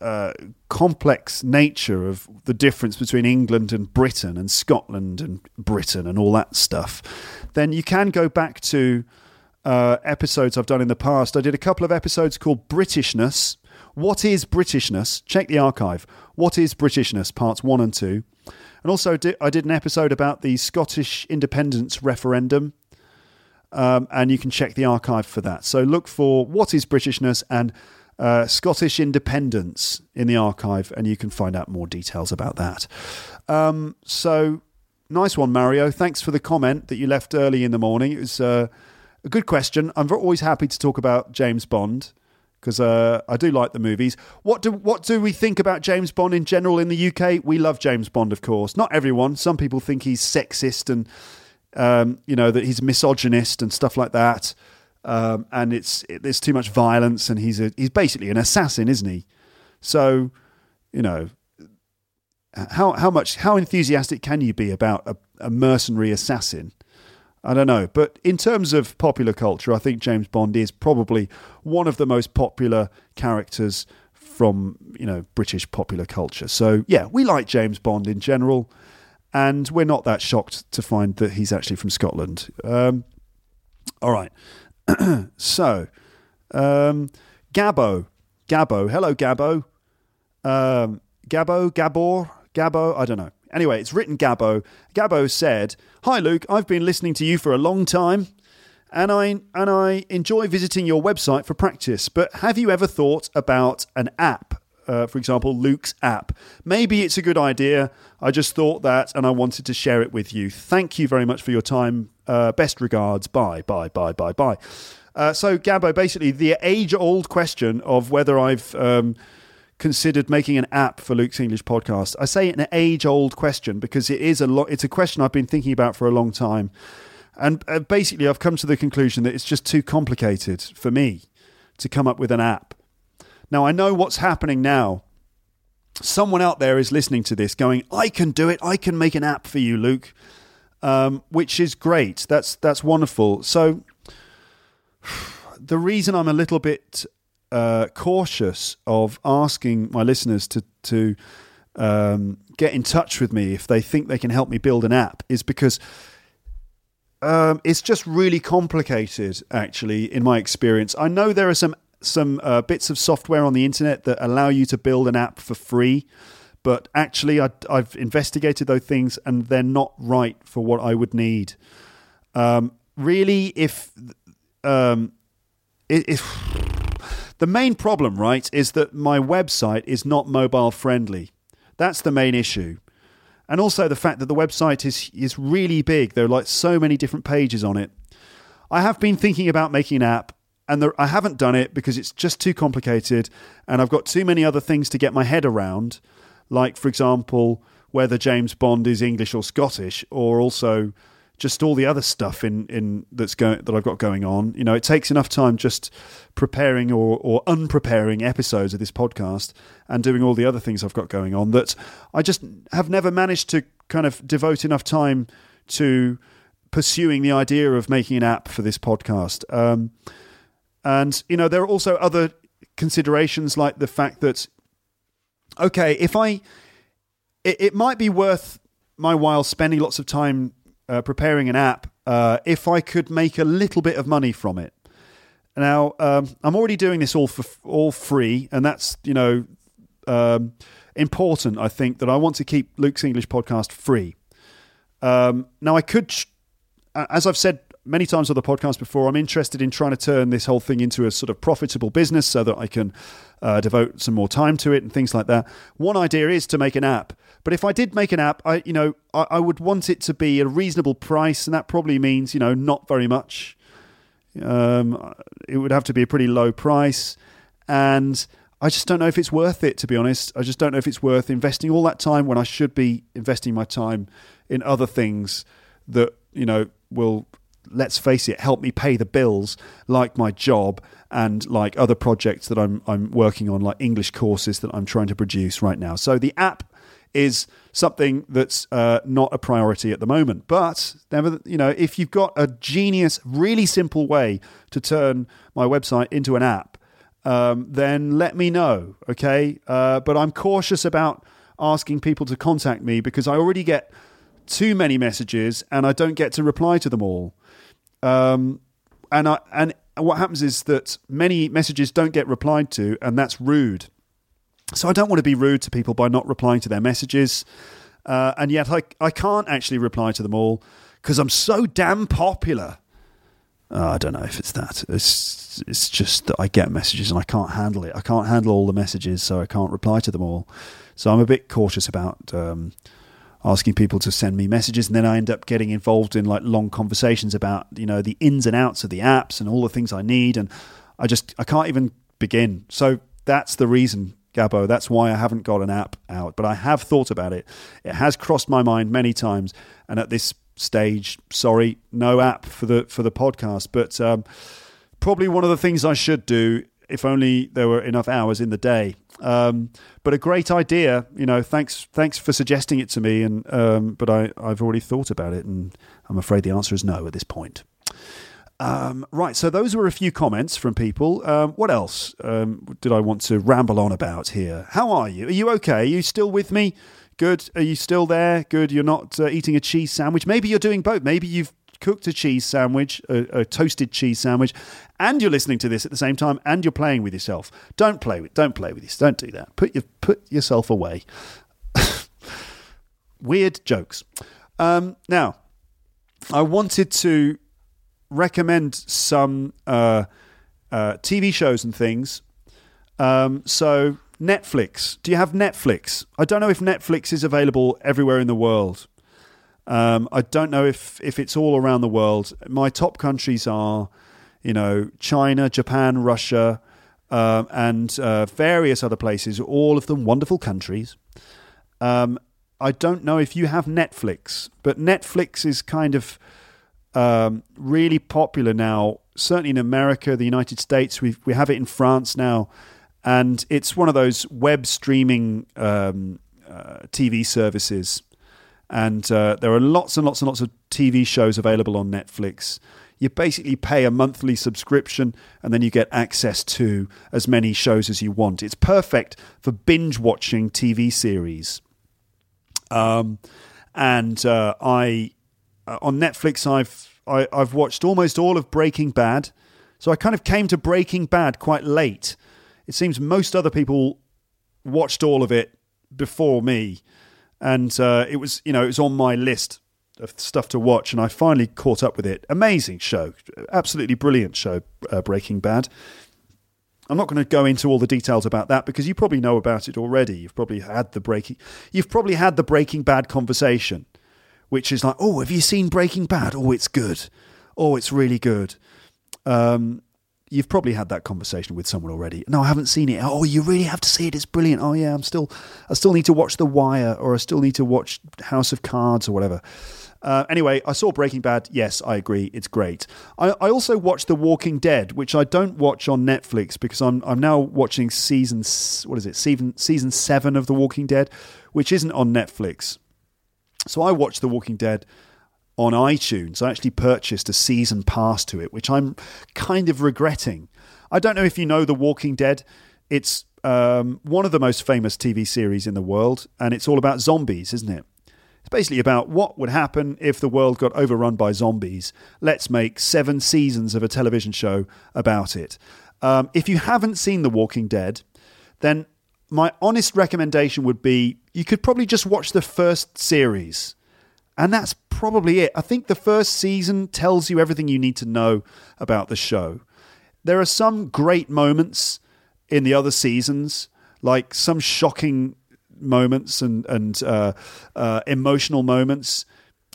uh, complex nature of the difference between England and Britain and Scotland and Britain and all that stuff, then you can go back to uh, episodes I've done in the past. I did a couple of episodes called Britishness. What is Britishness? Check the archive. What is Britishness? Parts one and two. And also, I did an episode about the Scottish independence referendum. Um, and you can check the archive for that. So look for What is Britishness and uh, Scottish independence in the archive, and you can find out more details about that. Um, so, nice one, Mario. Thanks for the comment that you left early in the morning. It was uh, a good question. I'm always happy to talk about James Bond because uh, I do like the movies. What do what do we think about James Bond in general in the UK? We love James Bond, of course. Not everyone. Some people think he's sexist and um, you know that he's misogynist and stuff like that. Um, and it's it, there's too much violence, and he's a, he's basically an assassin, isn't he? So, you know, how how much how enthusiastic can you be about a, a mercenary assassin? I don't know. But in terms of popular culture, I think James Bond is probably one of the most popular characters from, you know, British popular culture. So, yeah, we like James Bond in general. And we're not that shocked to find that he's actually from Scotland. Um, all right. so, um, Gabbo. Gabbo. Hello, Gabbo. Um, Gabbo, Gabor, Gabbo, I don't know. Anyway, it's written Gabbo. Gabbo said, Hi Luke, I've been listening to you for a long time and I and I enjoy visiting your website for practice. But have you ever thought about an app? Uh, for example, Luke's app. Maybe it's a good idea. I just thought that, and I wanted to share it with you. Thank you very much for your time. Uh, best regards. Bye, bye, bye, bye, bye. Uh, so, Gabbo, basically, the age-old question of whether I've um, considered making an app for Luke's English podcast? I say an age old question because it is a lot. It's a question I've been thinking about for a long time, and uh, basically I've come to the conclusion that it's just too complicated for me to come up with an app. Now I know what's happening now. Someone out there is listening to this, going, "I can do it. I can make an app for you, Luke," um, which is great. That's that's wonderful. So the reason I'm a little bit uh, cautious of asking my listeners to to um, get in touch with me if they think they can help me build an app is because um, it's just really complicated. Actually, in my experience, I know there are some some uh, bits of software on the internet that allow you to build an app for free. But actually, I, have investigated those things, and they're not right for what I would need. Um, really, if um, if the main problem, right, is that my website is not mobile friendly. That's the main issue. And also the fact that the website is is really big. There are like so many different pages on it. I have been thinking about making an app and there, I haven't done it because it's just too complicated and I've got too many other things to get my head around, like for example, whether James Bond is English or Scottish or also just all the other stuff in, in that's going that I've got going on. You know, it takes enough time just preparing or, or unpreparing episodes of this podcast and doing all the other things I've got going on that I just have never managed to kind of devote enough time to pursuing the idea of making an app for this podcast. Um, and you know, there are also other considerations like the fact that okay, if I it, it might be worth my while spending lots of time uh, preparing an app uh, if I could make a little bit of money from it. Now, um, I'm already doing this all for all free, and that's you know um, important. I think that I want to keep Luke's English podcast free. Um, now, I could, as I've said many times on the podcast before, I'm interested in trying to turn this whole thing into a sort of profitable business so that I can uh, devote some more time to it and things like that. One idea is to make an app but if I did make an app, I you know I, I would want it to be a reasonable price, and that probably means you know not very much. Um, it would have to be a pretty low price, and I just don't know if it's worth it. To be honest, I just don't know if it's worth investing all that time when I should be investing my time in other things that you know will let's face it, help me pay the bills, like my job and like other projects that I'm I'm working on, like English courses that I'm trying to produce right now. So the app is something that's uh, not a priority at the moment. But never, you know, if you've got a genius, really simple way to turn my website into an app, um, then let me know. Okay, uh, but I'm cautious about asking people to contact me because I already get too many messages and I don't get to reply to them all. Um, and I and what happens is that many messages don't get replied to, and that's rude. So I don't want to be rude to people by not replying to their messages. Uh, and yet I, I can't actually reply to them all because I'm so damn popular. Uh, I don't know if it's that. It's, it's just that I get messages and I can't handle it. I can't handle all the messages, so I can't reply to them all. So I'm a bit cautious about um, asking people to send me messages, and then I end up getting involved in like long conversations about you know the ins and outs of the apps and all the things I need, and I just I can't even begin. So that's the reason, Gabbo. That's why I haven't got an app out, but I have thought about it. It has crossed my mind many times, and at this stage, sorry, no app for the for the podcast. But um, probably one of the things I should do if only there were enough hours in the day. Um, but a great idea, you know. Thanks, thanks for suggesting it to me. And um, but I, I've already thought about it, and I'm afraid the answer is no at this point. Um, right, so those were a few comments from people. Um, what else um, did I want to ramble on about here? How are you? Are you okay? Are you still with me? Good. Are you still there? Good. You're not uh, eating a cheese sandwich. Maybe you're doing both. Maybe you've cooked a cheese sandwich, a, a, toasted cheese sandwich, and you're listening to this at the same time, and you're playing with yourself. Don't play with. Don't play with this. Don't do that. Put your put yourself away. Weird jokes. Um, now, I wanted to recommend some uh, uh, TV shows and things. Um, so Netflix. Do you have Netflix? I don't know if Netflix is available everywhere in the world. Um, I don't know if if it's all around the world. My top countries are, you know, China, Japan, Russia, um, and uh, various other places. All of them wonderful countries. Um, I don't know if you have Netflix, but Netflix is kind of um, really popular now. Certainly in America, the United States, we we have it in France now, and it's one of those web streaming um, uh, TV services. And uh, there are lots and lots and lots of TV shows available on Netflix. You basically pay a monthly subscription and then you get access to as many shows as you want. It's perfect for binge watching TV series. Um, and uh, I uh, on Netflix, I've I, have i have watched almost all of Breaking Bad. So I kind of came to Breaking Bad quite late. It seems most other people watched all of it before me, and uh, it was you know it was on my list of stuff to watch, and I finally caught up with it. Amazing show, absolutely brilliant show, uh, Breaking Bad. I'm not going to go into all the details about that because you probably know about it already. You've probably had the breaking, you've probably had the Breaking Bad conversation which is like, oh, have you seen Breaking Bad? Oh, it's good. Oh, it's really good. Um, you've probably had that conversation with someone already. No, I haven't seen it. Oh, you really have to see it. It's brilliant. Oh, yeah, I'm still, I still need to watch The Wire, or I still need to watch House of Cards, or whatever. Uh, anyway, I saw Breaking Bad. Yes, I agree. It's great. I, I, also watched The Walking Dead, which I don't watch on Netflix because I'm I'm now watching season what is it season season seven of The Walking Dead, which isn't on Netflix. So I watched The Walking Dead on iTunes. I actually purchased a season pass to it, which I'm kind of regretting. I don't know if you know The Walking Dead. It's um, one of the most famous TV series in the world, and it's all about zombies, isn't it? It's basically about what would happen if the world got overrun by zombies. Let's make seven seasons of a television show about it. Um, if you haven't seen The Walking Dead, then my honest recommendation would be you could probably just watch the first series. And that's probably it. I think the first season tells you everything you need to know about the show. There are some great moments in the other seasons, like some shocking moments and, and uh, uh, emotional moments,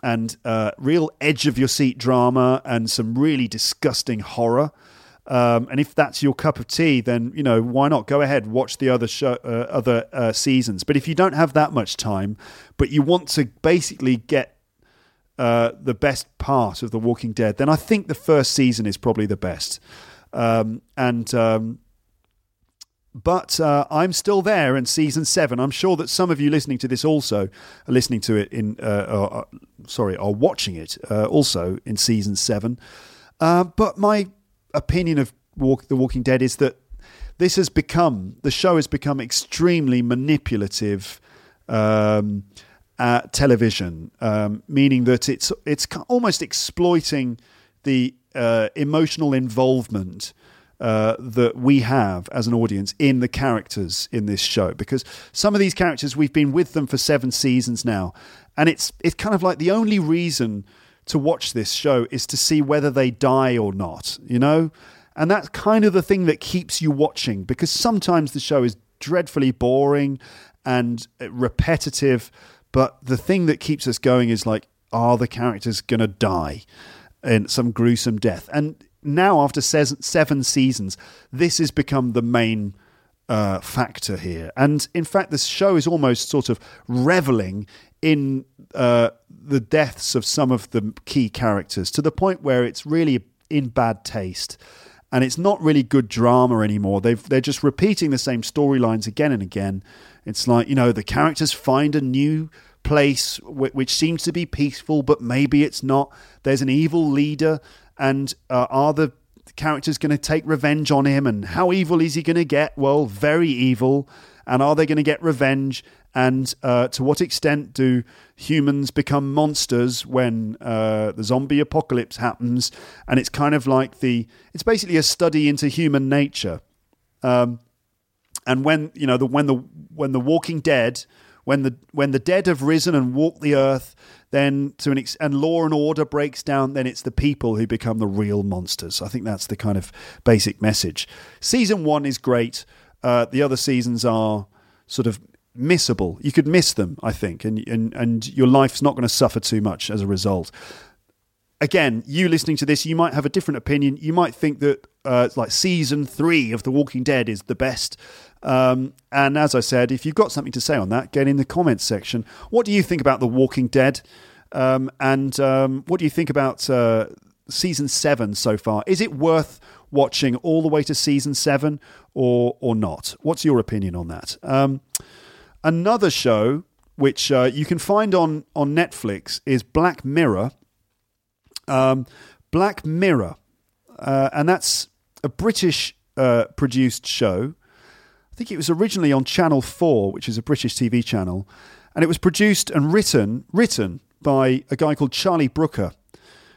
and uh, real edge of your seat drama, and some really disgusting horror. Um, and if that's your cup of tea, then you know why not go ahead watch the other show, uh, other uh, seasons. But if you don't have that much time, but you want to basically get uh, the best part of The Walking Dead, then I think the first season is probably the best. Um, and um, but uh, I'm still there in season seven. I'm sure that some of you listening to this also are listening to it in, uh, or, sorry, are watching it uh, also in season seven. but my opinion of Walk, The Walking Dead is that this has become the show has become extremely manipulative um, television, um, meaning that it's it's almost exploiting the uh, emotional involvement uh, that we have as an audience in the characters in this show. Because some of these characters we've been with them for seven seasons now, and it's it's kind of like the only reason to watch this show is to see whether they die or not, you know? And that's kind of the thing that keeps you watching because sometimes the show is dreadfully boring and repetitive, but the thing that keeps us going is like, are the characters going to die in some gruesome death? And now after seven seasons, this has become the main uh, factor here. And in fact, this show is almost sort of reveling in uh, the deaths of some of the key characters to the point where it's really in bad taste. And it's not really good drama anymore. They've, they're just repeating the same storylines again and again. It's like, you know, the characters find a new place which seems to be peaceful, but maybe it's not. There's an evil leader, and uh, are the characters going to take revenge on him? And how evil is he going to get? Well, very evil. And are they going to get revenge? And uh, to what extent do humans become monsters when uh, the zombie apocalypse happens? And it's kind of like the, it's basically a study into human nature. Um, and when you know the when the when the Walking Dead when the when the dead have risen and walked the earth, then to an ex- and law and order breaks down, then it's the people who become the real monsters. I think that's the kind of basic message. Season one is great. Uh, the other seasons are sort of missable. You could miss them, I think, and and and your life's not going to suffer too much as a result. Again, you listening to this, you might have a different opinion. You might think that uh, like season three of The Walking Dead is the best. Um, and as I said, if you've got something to say on that, get in the comments section. What do you think about The Walking Dead? Um, and um, what do you think about uh, season seven so far? Is it worth watching all the way to season seven or or not? What's your opinion on that? Another show which uh, you can find on on Netflix is Black Mirror. Um, Black Mirror, uh, and that's a British uh, produced show I think it was originally on Channel 4, which is a British TV channel, and it was produced and written written by a guy called Charlie Brooker.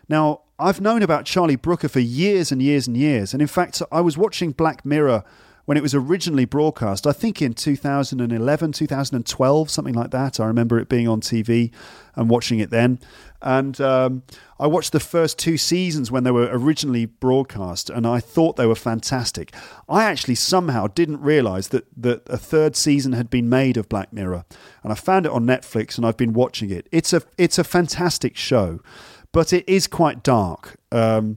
Now, I've known about Charlie Brooker for years and years and years, and in fact, I was watching Black Mirror when it was originally broadcast, I think in 2011, 2012, something like that. I remember it being on TV and watching it then. And um, I watched the first two seasons when they were originally broadcast, and I thought they were fantastic. I actually somehow didn't realize that, that a third season had been made of Black Mirror, and I found it on Netflix, and I've been watching it. It's a it's a fantastic show, but it is quite dark. Um,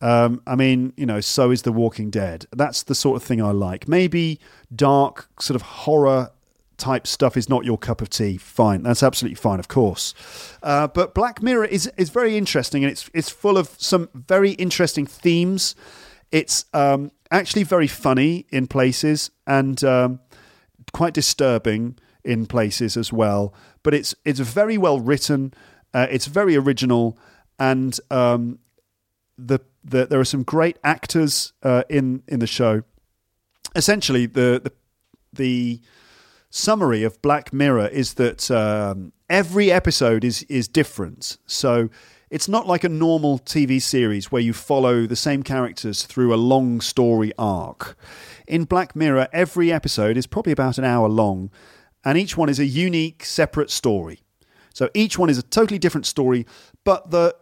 um, I mean, you know, so is The Walking Dead. That's the sort of thing I like. Maybe dark, sort of horror type stuff is not your cup of tea. Fine, that's absolutely fine, of course. Uh, but Black Mirror is is very interesting, and it's it's full of some very interesting themes. It's um, actually very funny in places and um, quite disturbing in places as well. But it's it's very well written. Uh, it's very original, and um, the, the there are some great actors uh, in in the show. Essentially, the the the summary of Black Mirror is that um, every episode is is different. So it's not like a normal TV series where you follow the same characters through a long story arc. In Black Mirror, every episode is probably about an hour long, and each one is a unique, separate story. So each one is a totally different story, but the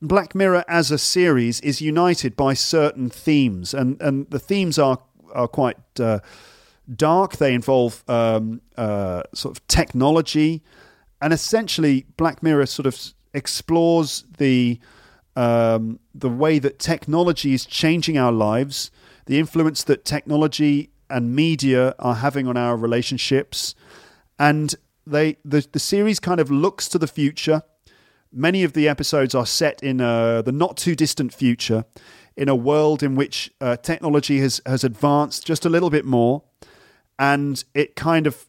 Black Mirror as a series is united by certain themes, and, and the themes are are quite uh, dark. They involve um, uh, sort of technology, and essentially, Black Mirror sort of explores the um, the way that technology is changing our lives, the influence that technology and media are having on our relationships, and they the the series kind of looks to the future Many of the episodes are set in uh, the not too distant future, in a world in which uh, technology has, has advanced just a little bit more, and it kind of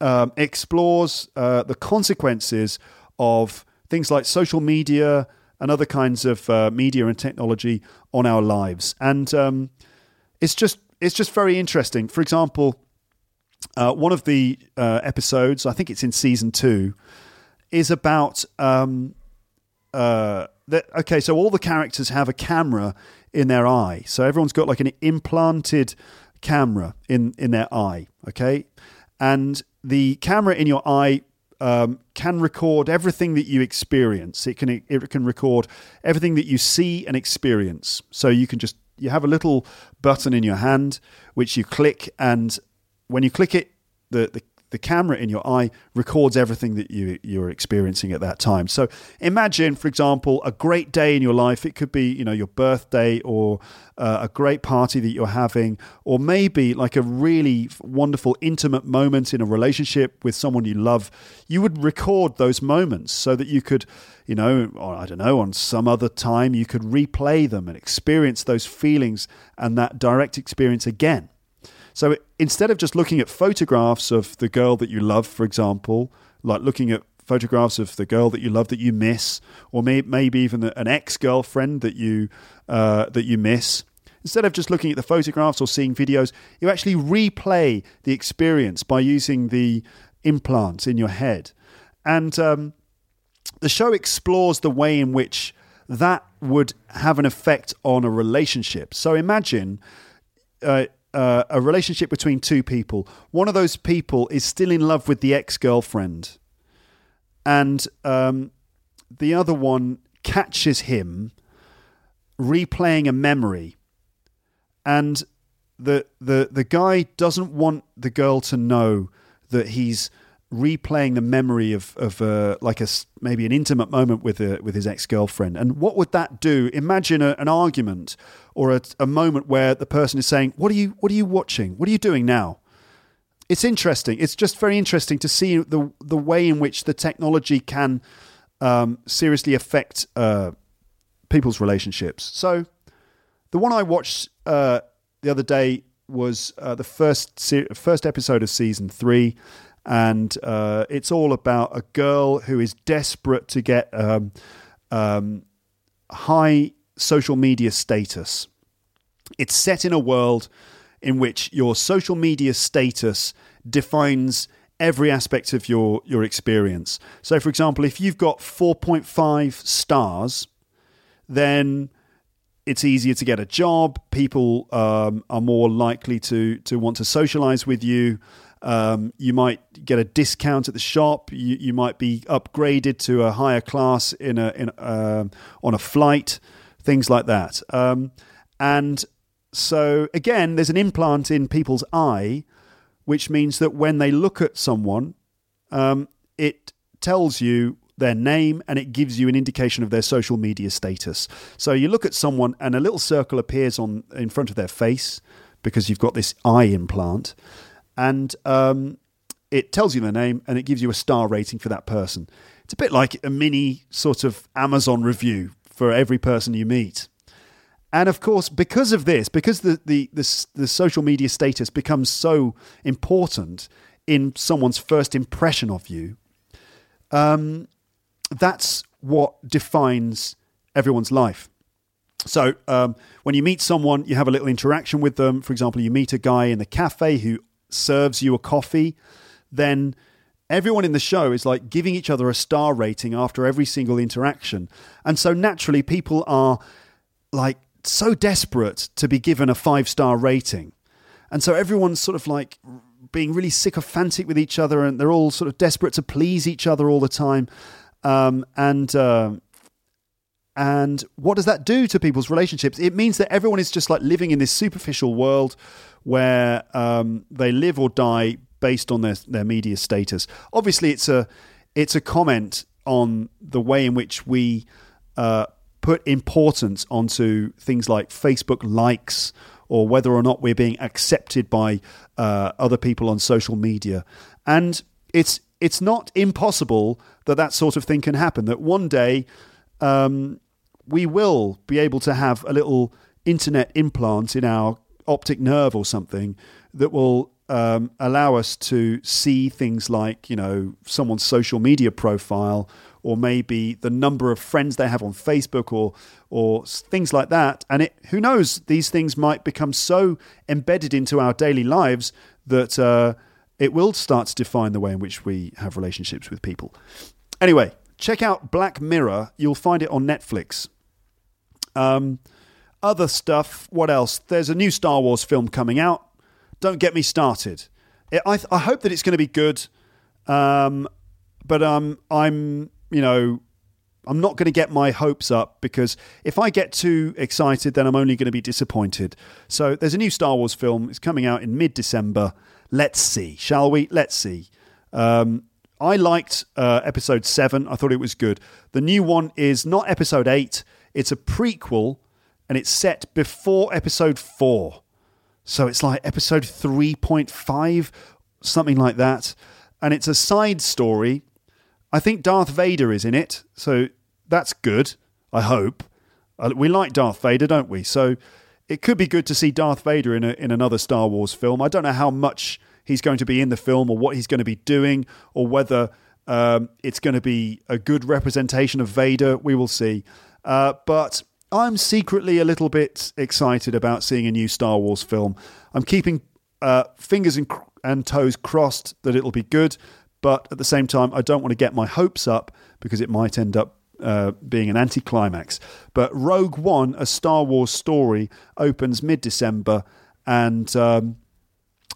um, explores uh, the consequences of things like social media and other kinds of uh, media and technology on our lives. And um, it's just it's just very interesting. For example, uh, one of the uh, episodes, I think it's in season two, is about um, uh, that. Okay, so all the characters have a camera in their eye. So everyone's got like an implanted camera in in their eye. Okay, and the camera in your eye um, can record everything that you experience. It can it can record everything that you see and experience. So you can just you have a little button in your hand which you click, and when you click it, the the the camera in your eye records everything that you you're experiencing at that time. So imagine, for example, a great day in your life. It could be you know your birthday or uh, a great party that you're having, or maybe like a really wonderful intimate moment in a relationship with someone you love. You would record those moments so that you could you know, or I don't know, on some other time you could replay them and experience those feelings and that direct experience again. So instead of just looking at photographs of the girl that you love, for example, like looking at photographs of the girl that you love that you miss, or may, maybe even an ex girlfriend that you uh, that you miss. Instead of just looking at the photographs or seeing videos, you actually replay the experience by using the implants in your head. And um, the show explores the way in which that would have an effect on a relationship. So imagine uh, uh, a relationship between two people. One of those people is still in love with the ex girlfriend, and um, the other one catches him replaying a memory, and the the the guy doesn't want the girl to know that he's replaying the memory of of uh, like a maybe an intimate moment with a, with his ex girlfriend. And what would that do? Imagine a, an argument or a, a moment where the person is saying, "What are you What are you watching? What are you doing now?" It's interesting. It's just very interesting to see the the way in which the technology can um, seriously affect uh, people's relationships. So, the one I watched uh, the other day was uh, the first se- first episode of season three and uh, it's all about a girl who is desperate to get um, um, high social media status. It's set in a world in which your social media status defines every aspect of your your experience. So, for example, if you've got 4.5 stars, then it's easier to get a job. People um, are more likely to to want to socialize with you. Um, you might get a discount at the shop. You, you might be upgraded to a higher class in a, in, uh, on a flight, things like that. Um, and so, again, there's an implant in people's eye, which means that when they look at someone, um, it tells you their name and it gives you an indication of their social media status. So you look at someone and a little circle appears on in front of their face because you've got this eye implant and um, it tells you the name and it gives you a star rating for that person. It's a bit like a mini sort of Amazon review for every person you meet. And of course, because of this, because the, the, the, the social media status becomes so important in someone's first impression of you, um, that's what defines everyone's life. So um, when you meet someone, you have a little interaction with them. For example, you meet a guy in the cafe who serves you a coffee, then everyone in the show is like giving each other a star rating after every single interaction. And so naturally, people are like so desperate to be given a five star rating. And so everyone's sort of like being really sycophantic with each other and they're all sort of desperate to please each other all the time. Um, and uh, and what does that do to people's relationships? It means that everyone is just like living in this superficial world where um, they live or die based on their, their media status. Obviously, it's a it's a comment on the way in which we uh, put importance onto things like Facebook likes or whether or not we're being accepted by uh, other people on social media. And it's it's not impossible that that sort of thing can happen. That one day um, we will be able to have a little internet implant in our optic nerve or something that will um, allow us to see things like, you know, someone's social media profile or maybe the number of friends they have on Facebook or or things like that. And it, who knows, these things might become so embedded into our daily lives that uh, it will start to define the way in which we have relationships with people. Anyway, check out Black Mirror. You'll find it on Netflix. Um, other stuff, what else? There's a new Star Wars film coming out. Don't get me started. I, I hope that it's going to be good, um, but um, I'm, you know, I'm not going to get my hopes up because if I get too excited, then I'm only going to be disappointed. So there's a new Star Wars film. It's coming out in mid December. Let's see, shall we? Let's see. Um, I liked uh, episode seven. I thought it was good. The new one is not episode eight. It's a prequel, and it's set before episode four. So it's like episode three point five, something like that. And it's a side story. I think Darth Vader is in it, so that's good. I hope. Uh, we like Darth Vader, don't we? So it could be good to see Darth Vader in a, in another Star Wars film. I don't know how much he's going to be in the film or what he's going to be doing or whether um, it's going to be a good representation of Vader. We will see. Uh, but I'm secretly a little bit excited about seeing a new Star Wars film. I'm keeping uh, fingers and, and toes crossed that it'll be good, but at the same time, I don't want to get my hopes up because it might end up uh, being an anticlimax. But Rogue One, a Star Wars story, opens mid December, and um,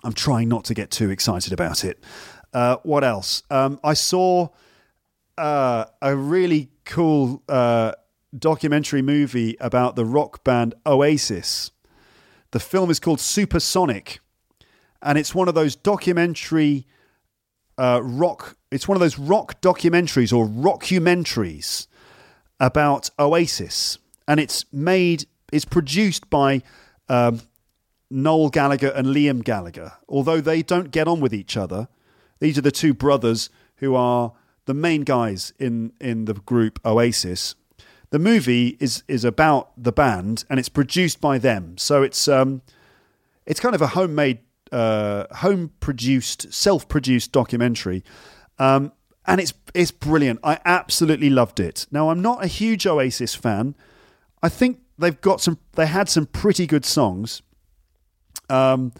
I'm trying not to get too excited about it. Uh, what else? Um, I saw uh, a really cool uh, documentary movie about the rock band Oasis. The film is called Supersonic, and it's one of those documentary uh, rock. It's one of those rock documentaries or rockumentaries about Oasis, and it's made. It's produced by um, Noel Gallagher and Liam Gallagher. Although they don't get on with each other, these are the two brothers who are the main guys in in the group Oasis. The movie is is about the band and it's produced by them. So it's um it's kind of a homemade uh, home produced, self produced documentary. Um, and it's it's brilliant. I absolutely loved it. Now I'm not a huge Oasis fan. I think they've got some they had some pretty good songs. Um,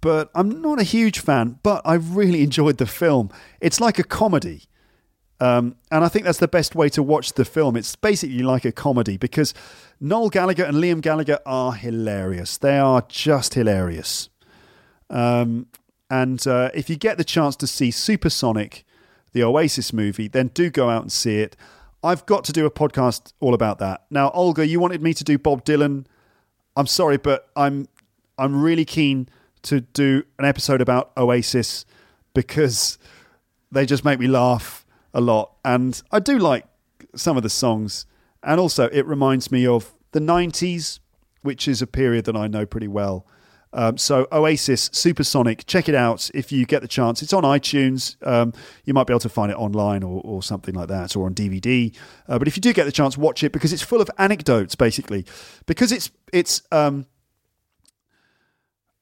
but I'm not a huge fan, but I really enjoyed the film. It's like a comedy. Um, and I think that's the best way to watch the film. It's basically like a comedy because Noel Gallagher and Liam Gallagher are hilarious. They are just hilarious. Um, and uh, if you get the chance to see Supersonic, the Oasis movie, then do go out and see it. I've got to do a podcast all about that. Now, Olga, you wanted me to do Bob Dylan. I'm sorry, but I'm I'm really keen to do an episode about Oasis because they just make me laugh a lot. And I do like some of the songs. And also, it reminds me of the 90s, which is a period that I know pretty well. Um, so Oasis Supersonic, check it out if you get the chance. It's on iTunes. Um, you might be able to find it online or, or something like that, or on DVD. Uh, but if you do get the chance, watch it because it's full of anecdotes, basically. Because it's it's um,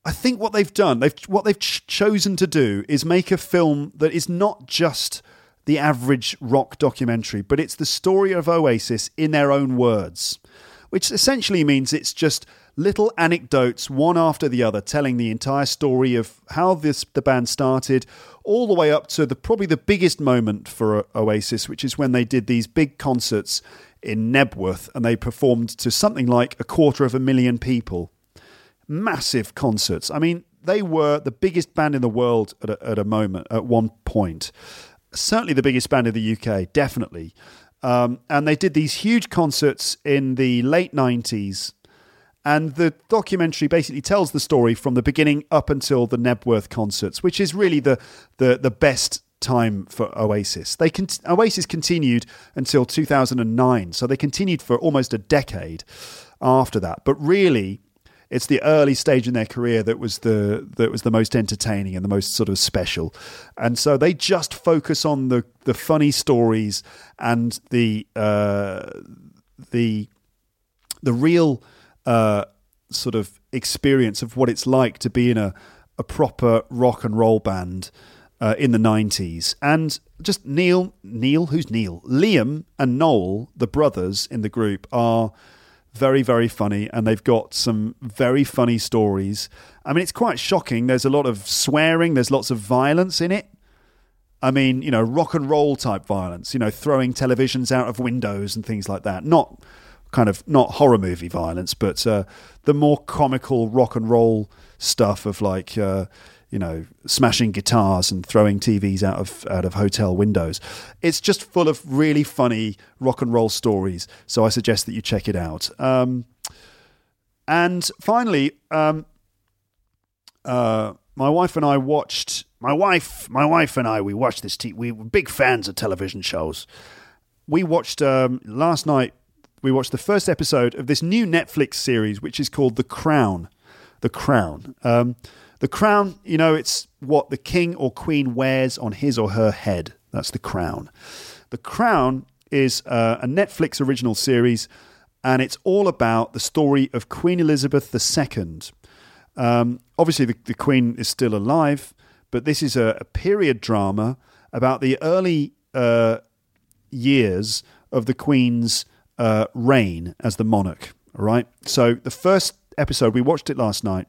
I think what they've done, they've what they've ch- chosen to do is make a film that is not just the average rock documentary, but it's the story of Oasis in their own words, which essentially means it's just little anecdotes one after the other telling the entire story of how this the band started all the way up to the probably the biggest moment for Oasis which is when they did these big concerts in Knebworth and they performed to something like a quarter of a million people massive concerts. I mean, they were the biggest band in the world at a, at a moment, at one point. Certainly the biggest band in the UK, definitely. Um, and they did these huge concerts in the late 90s. And the documentary basically tells the story from the beginning up until the Knebworth concerts, which is really the, the, the best time for Oasis. They con- Oasis continued until 2009, so they continued for almost a decade after that. But really, it's the early stage in their career that was the that was the most entertaining and the most sort of special. And so they just focus on the the funny stories and the uh, the the real uh, sort of experience of what it's like to be in a a proper rock and roll band. Uh, in the 90s. And just Neil, Neil, who's Neil? Liam and Noel, the brothers in the group, are very, very funny, and they've got some very funny stories. I mean, it's quite shocking. There's a lot of swearing, there's lots of violence in it. I mean, you know, rock and roll type violence, you know, throwing televisions out of windows and things like that. Not kind of not horror movie violence, but uh, the more comical rock and roll stuff of like, uh, you know, smashing guitars and throwing TVs out of out of hotel windows. It's just full of really funny rock and roll stories. So I suggest that you check it out. Um, and finally, um, uh, my wife and I watched my wife, my wife and I, we watched this. T- we were big fans of television shows. We watched um, last night. We watched the first episode of this new Netflix series, which is called The Crown. The Crown. Um, the crown, you know, it's what the king or queen wears on his or her head. That's the crown. The Crown is uh, a Netflix original series, and it's all about the story of Queen Elizabeth II. Um, obviously, the, the, Queen is still alive, but this is a, a period drama about the early uh, years of the Queen's uh, reign as the monarch. All right. So the first episode we watched it last night.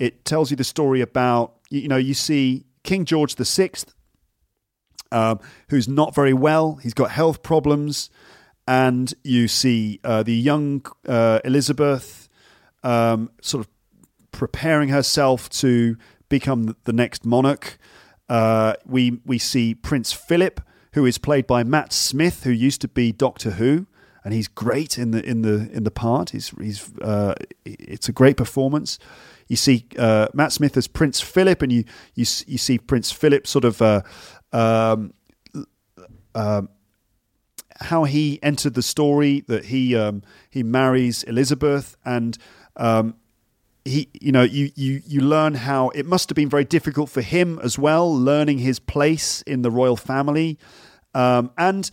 It tells you the story about you know you see King George the Sixth, um, who's not very well. He's got health problems, and you see uh, the young uh, Elizabeth um, sort of preparing herself to become the next monarch. Uh, we we see Prince Philip, who is played by Matt Smith, who used to be Doctor Who, and he's great in the in the in the part. He's he's uh, it's a great performance. You see uh, Matt Smith as Prince Philip, and you you you see Prince Philip sort of. Uh, um, um, how he entered the story that he um, he marries Elizabeth and um, he you know you you you learn how it must have been very difficult for him as well learning his place in the royal family um, and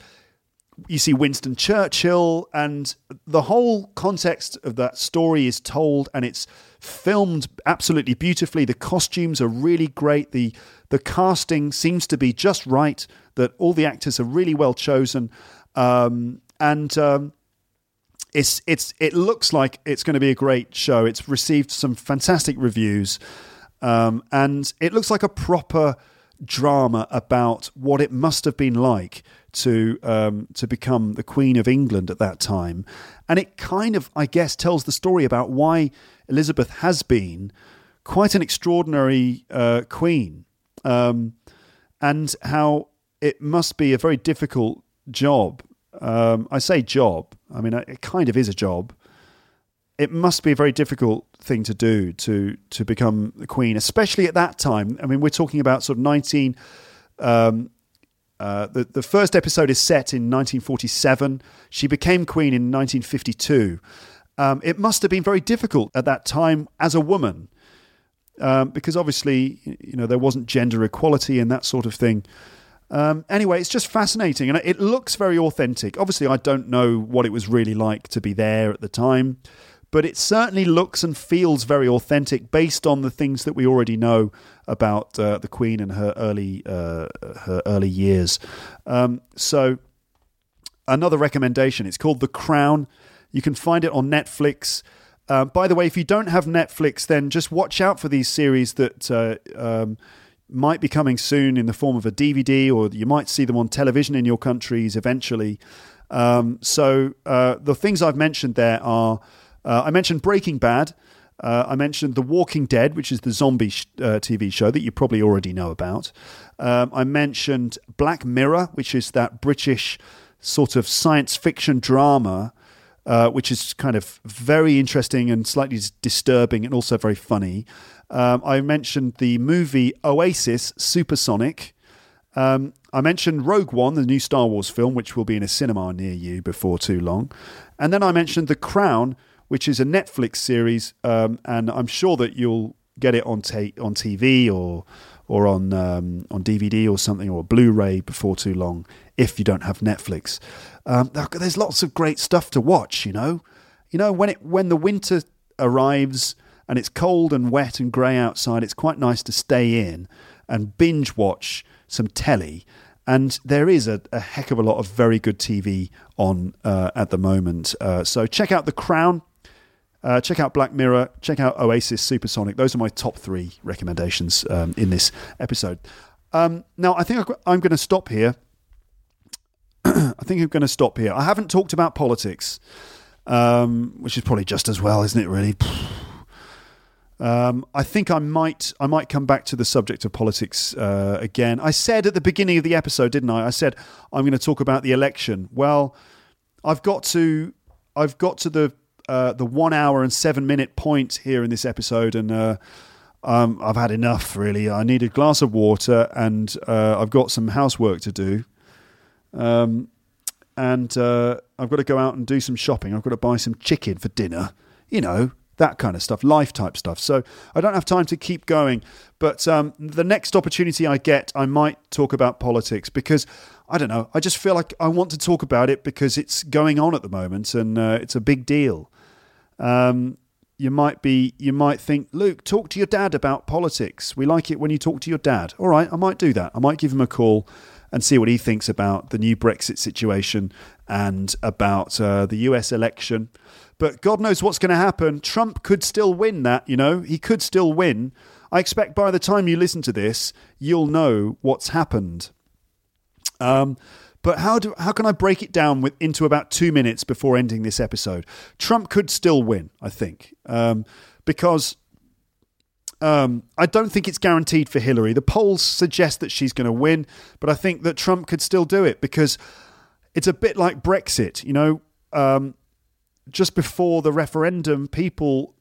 you see Winston Churchill and the whole context of that story is told and it's filmed absolutely beautifully. The costumes are really great. The the casting seems to be just right that all the actors are really well chosen. Um, and um, it's it's it looks like it's going to be a great show. It's received some fantastic reviews, um, and it looks like a proper drama about what it must have been like to um, to become the Queen of England at that time, and it kind of, I guess, tells the story about why Elizabeth has been quite an extraordinary uh, queen, um, and how it must be a very difficult job um, I say job. I mean, it kind of is a job. It must be a very difficult thing to do to to become the queen, especially at that time. I mean, we're talking about sort of nineteen. Um, uh, the the first episode is set in 1947. She became queen in 1952. Um, it must have been very difficult at that time as a woman, um, because obviously, you know, there wasn't gender equality and that sort of thing. Um, anyway, it's just fascinating and it looks very authentic. Obviously, I don't know what it was really like to be there at the time, but it certainly looks and feels very authentic based on the things that we already know about uh, the Queen and her early uh, her early years. Um, so, another recommendation. It's called The Crown. You can find it on Netflix. Uh, by the way, if you don't have Netflix, then just watch out for these series that. Uh, um, might be coming soon in the form of a DVD, or you might see them on television in your countries eventually. Um, so uh, the things I've mentioned there are uh, I mentioned Breaking Bad. Uh, I mentioned The Walking Dead, which is the zombie sh- uh, TV show that you probably already know about. Um, I mentioned Black Mirror, which is that British sort of science fiction drama, uh, which is kind of very interesting and slightly disturbing and also very funny. Um, I mentioned the movie Oasis Supersonic. Um, I mentioned Rogue One, the new Star Wars film, which will be in a cinema near you before too long. And then I mentioned The Crown, which is a Netflix series, um, and I'm sure that you'll get it on ta- on TV or or on um, on DVD or something or Blu-ray before too long if you don't have Netflix. Um, there's lots of great stuff to watch. You know, you know when it when the winter arrives and it's cold and wet and grey outside, it's quite nice to stay in and binge watch some telly. And there is a, a heck of a lot of very good TV on uh, at the moment. Uh, so check out The Crown. Uh, check out Black Mirror. Check out Oasis Supersonic. Those are my top three recommendations um, in this episode. Um, now, I think I'm going to stop here. I think I'm going to stop here. I haven't talked about politics, um, which is probably just as well, isn't it? Really. Um, I think I might I might come back to the subject of politics uh, again. I said at the beginning of the episode, didn't I? I said I'm going to talk about the election. Well, I've got to I've got to the uh, the one hour and seven minute point here in this episode, and uh, um, I've had enough. Really, I need a glass of water, and uh, I've got some housework to do. Um, and uh, I've got to go out and do some shopping. I've got to buy some chicken for dinner. You know, that kind of stuff, life type stuff. So I don't have time to keep going. But um, the next opportunity I get, I might talk about politics because I don't know. I just feel like I want to talk about it because it's going on at the moment and uh, it's a big deal. Um, you might be, you might think, Luke, talk to your dad about politics. We like it when you talk to your dad. All right, I might do that. I might give him a call and see what he thinks about the new Brexit situation and about uh, the US election. But God knows what's going to happen. Trump could still win that, you know, he could still win. I expect by the time you listen to this, you'll know what's happened. Um, but how do how can I break it down with, into about two minutes before ending this episode? Trump could still win, I think, um, because um, I don't think it's guaranteed for Hillary. The polls suggest that she's going to win, but I think that Trump could still do it because it's a bit like Brexit. You know, um, just before the referendum, people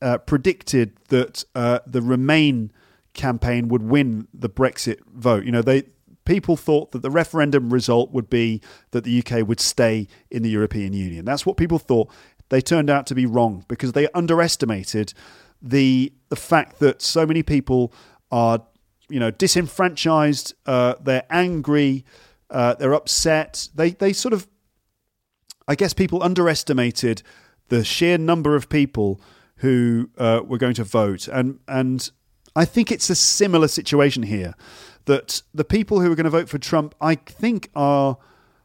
uh, predicted that uh, the Remain campaign would win the Brexit vote. You know, they people thought that the referendum result would be that the UK would stay in the European Union. That's what people thought. They turned out to be wrong because they underestimated the the fact that so many people are, you know, disenfranchised. Uh, they're angry. Uh, they're upset. They they sort of I guess people underestimated the sheer number of people who uh, were going to vote, and and I think it's a similar situation here. That the people who are going to vote for Trump, I think, are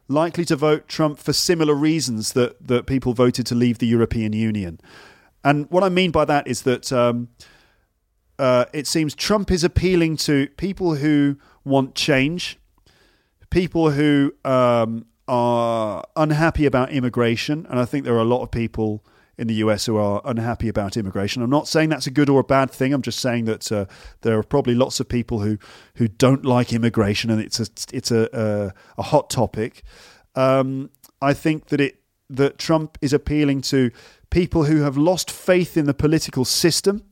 likely to vote Trump for similar reasons that that people voted to leave the European Union. And what I mean by that is that um, uh, it seems Trump is appealing to people who want change, people who um, are unhappy about immigration, and I think there are a lot of people in the US who are unhappy about immigration. I'm not saying that's a good or a bad thing. I'm just saying that uh, there are probably lots of people who who don't like immigration, and it's a it's a a, a hot topic. Um, I think that it that Trump is appealing to people who have lost faith in the political system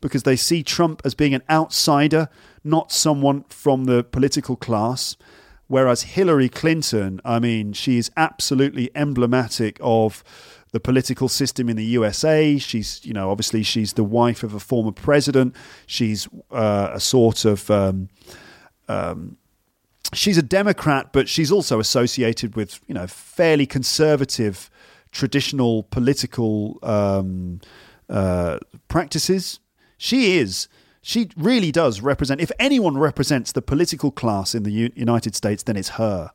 because they see Trump as being an outsider, not someone from the political class. Whereas Hillary Clinton, I mean, she's absolutely emblematic of the political system in the USA. She's, you know, obviously she's the wife of a former president. She's uh, a sort of. Um, um, she's a Democrat, but she's also associated with, you know, fairly conservative, traditional political um, uh, practices. She is she really does represent, if anyone represents the political class in the U- United States, then it's her.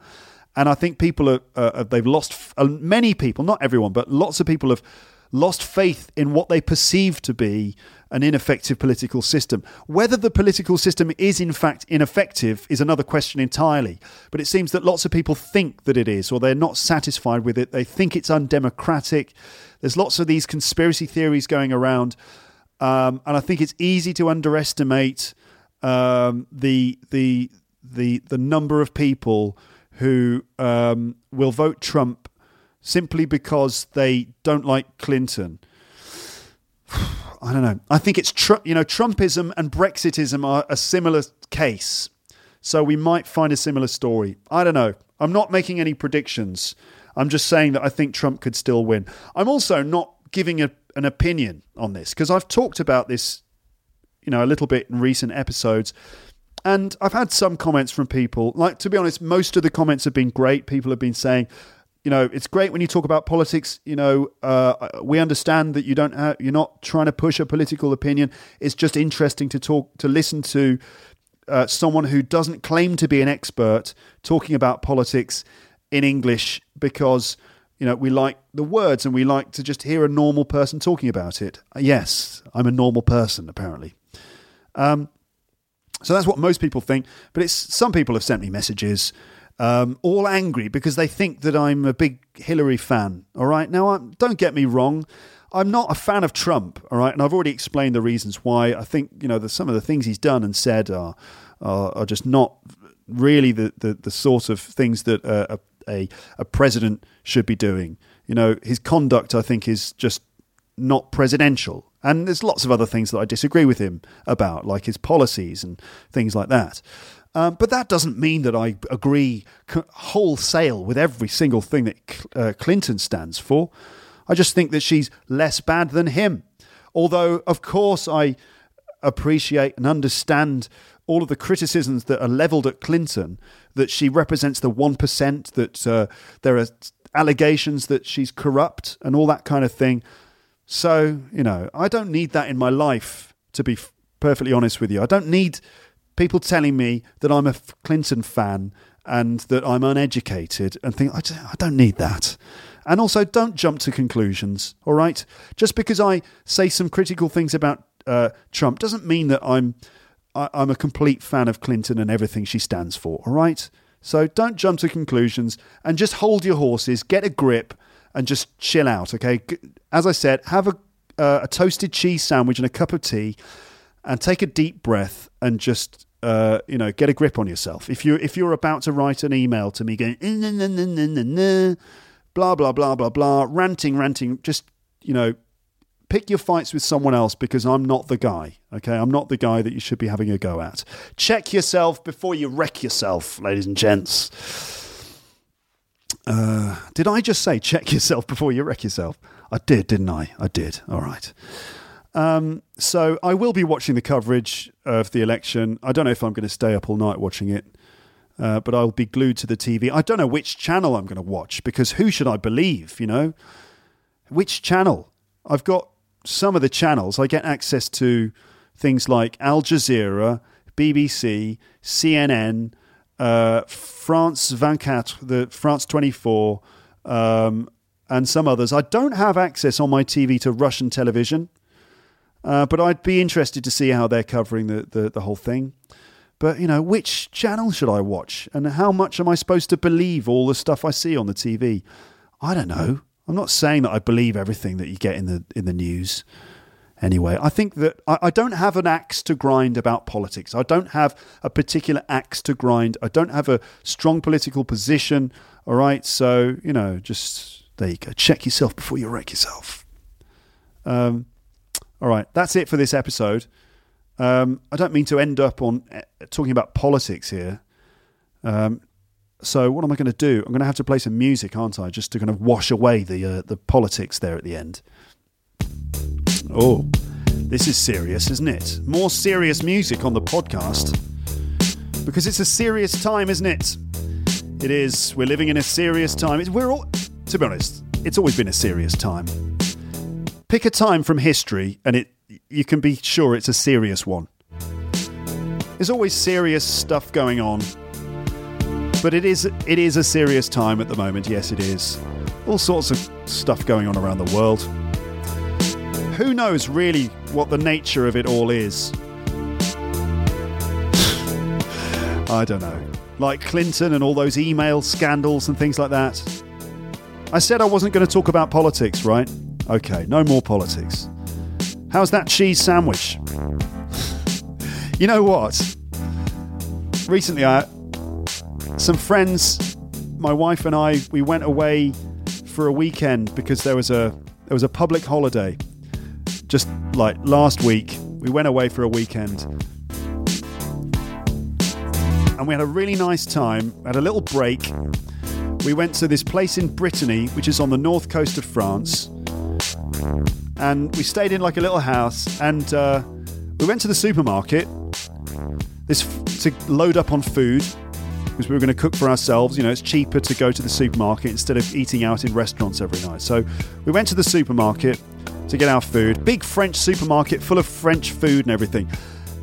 And I think people are, uh, they've lost, uh, many people, not everyone, but lots of people have lost faith in what they perceive to be an ineffective political system. Whether the political system is in fact ineffective is another question entirely. But it seems that lots of people think that it is, or they're not satisfied with it. They think it's undemocratic. There's lots of these conspiracy theories going around um, and I think it's easy to underestimate um, the the the the number of people who um, will vote Trump simply because they don't like Clinton. I don't know. I think it's you know Trumpism and Brexitism are a similar case, so we might find a similar story. I don't know. I'm not making any predictions. I'm just saying that I think Trump could still win. I'm also not giving a an opinion on this because I've talked about this, you know, a little bit in recent episodes. And I've had some comments from people. Like, to be honest, most of the comments have been great. People have been saying, you know, it's great when you talk about politics. You know, uh, we understand that you don't have, you're not trying to push a political opinion. It's just interesting to talk, to listen to uh, someone who doesn't claim to be an expert talking about politics in English because you know, we like the words and we like to just hear a normal person talking about it. Yes, I'm a normal person, apparently. Um, so that's what most people think. But it's some people have sent me messages, um, all angry because they think that I'm a big Hillary fan. All right, now I'm, don't get me wrong. I'm not a fan of Trump, all right, and I've already explained the reasons why. I think you know the, some of the things he's done and said are are, are just not really the, the, the sort of things that a, a, a president should be doing. You know, his conduct, I think, is just not presidential. And there's lots of other things that I disagree with him about, like his policies and things like that. Um, but that doesn't mean that I agree wholesale with every single thing that uh, Clinton stands for. I just think that she's less bad than him. Although, of course, I appreciate and understand all of the criticisms that are leveled at Clinton, that she represents the 1%, that uh, there are allegations that she's corrupt and all that kind of thing. So, you know, I don't need that in my life, to be f- perfectly honest with you. I don't need people telling me that I'm a Clinton fan and that I'm uneducated and think, I don't need that. And also, don't jump to conclusions, all right? Just because I say some critical things about uh, Trump doesn't mean that I'm I, I'm a complete fan of Clinton and everything she stands for, all right? So don't jump to conclusions and just hold your horses, get a grip, and just chill out, okay? As I said, have a, uh, a toasted cheese sandwich and a cup of tea, and take a deep breath and just uh, you know get a grip on yourself. If you if you're about to write an email to me going blah blah blah blah blah, ranting, ranting, just you know pick your fights with someone else because I'm not the guy. Okay, I'm not the guy that you should be having a go at. Check yourself before you wreck yourself, ladies and gents. Uh, did I just say check yourself before you wreck yourself? I did, didn't I? I did. All right. Um, so I will be watching the coverage of the election. I don't know if I'm going to stay up all night watching it, uh, but I'll be glued to the TV. I don't know which channel I'm going to watch because who should I believe? You know, which channel? I've got some of the channels, I get access to things like Al Jazeera, BBC, CNN, uh, France 24, the France 24, um, and some others. I don't have access on my TV to Russian television, uh, but I'd be interested to see how they're covering the, the, the whole thing. But, you know, which channel should I watch? And how much am I supposed to believe all the stuff I see on the TV? I don't know. I'm not saying that I believe everything that you get in the in the news. Anyway, I think that I, I don't have an axe to grind about politics. I don't have a particular axe to grind. I don't have a strong political position. All right, so you know, just there you go. Check yourself before you wreck yourself. Um, all right, that's it for this episode. Um, I don't mean to end up on uh, talking about politics here. Um, so what am I going to do? I'm going to have to play some music, aren't I? Just to kind of wash away the uh, the politics there at the end. Oh, this is serious, isn't it? More serious music on the podcast because it's a serious time, isn't it? It is. We're living in a serious time. We're all, to be honest, it's always been a serious time. Pick a time from history, and it you can be sure it's a serious one. There's always serious stuff going on but it is it is a serious time at the moment. Yes, it is. All sorts of stuff going on around the world. Who knows really what the nature of it all is? I don't know. Like Clinton and all those email scandals and things like that. I said I wasn't going to talk about politics, right? Okay, no more politics. How's that cheese sandwich? you know what? Recently, I, some friends, my wife and I, we went away for a weekend because there was a there was a public holiday. Just like last week, we went away for a weekend. And we had a really nice time, had a little break. We went to this place in Brittany, which is on the north coast of France. And we stayed in like a little house and uh, we went to the supermarket this to load up on food because we were going to cook for ourselves. You know, it's cheaper to go to the supermarket instead of eating out in restaurants every night. So we went to the supermarket to get our food. Big French supermarket full of French food and everything.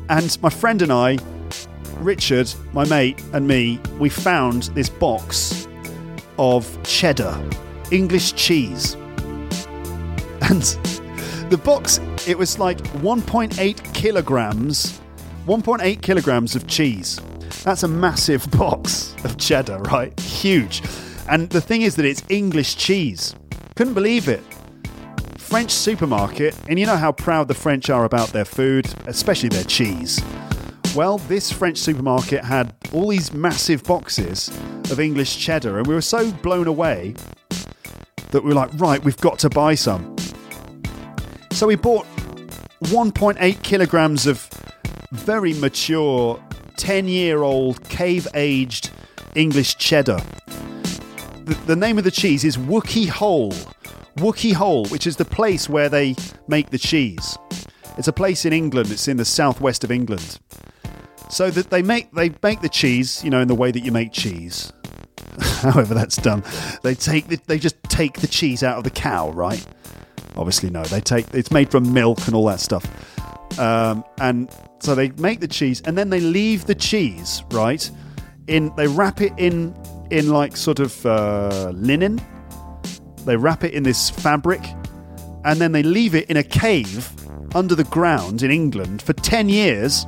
And my friend and I, Richard, my mate, and me, we found this box of cheddar, English cheese. And the box, it was like 1.8 kilograms, 1.8 kilograms of cheese. That's a massive box of cheddar, right? Huge. And the thing is that it's English cheese. Couldn't believe it. French supermarket, and you know how proud the French are about their food, especially their cheese. Well, this French supermarket had all these massive boxes of English cheddar, and we were so blown away that we were like, right, we've got to buy some. So we bought 1.8 kilograms of very mature, 10 year old, cave aged English cheddar. The, the, name of the cheese is Wookey Hole. Wookey Hole, which is the place where they make the cheese. It's a place in England, it's in the southwest of England. So that they make they make the cheese, you know, in the way that you make cheese. However that's done. They take the, they just take the cheese out of the cow, right? Obviously no. They take it's made from milk and all that stuff. Um, and so they make the cheese and then they leave the cheese, right? In they wrap it in in like sort of uh, linen. They wrap it in this fabric and then they leave it in a cave under the ground in England for 10 years.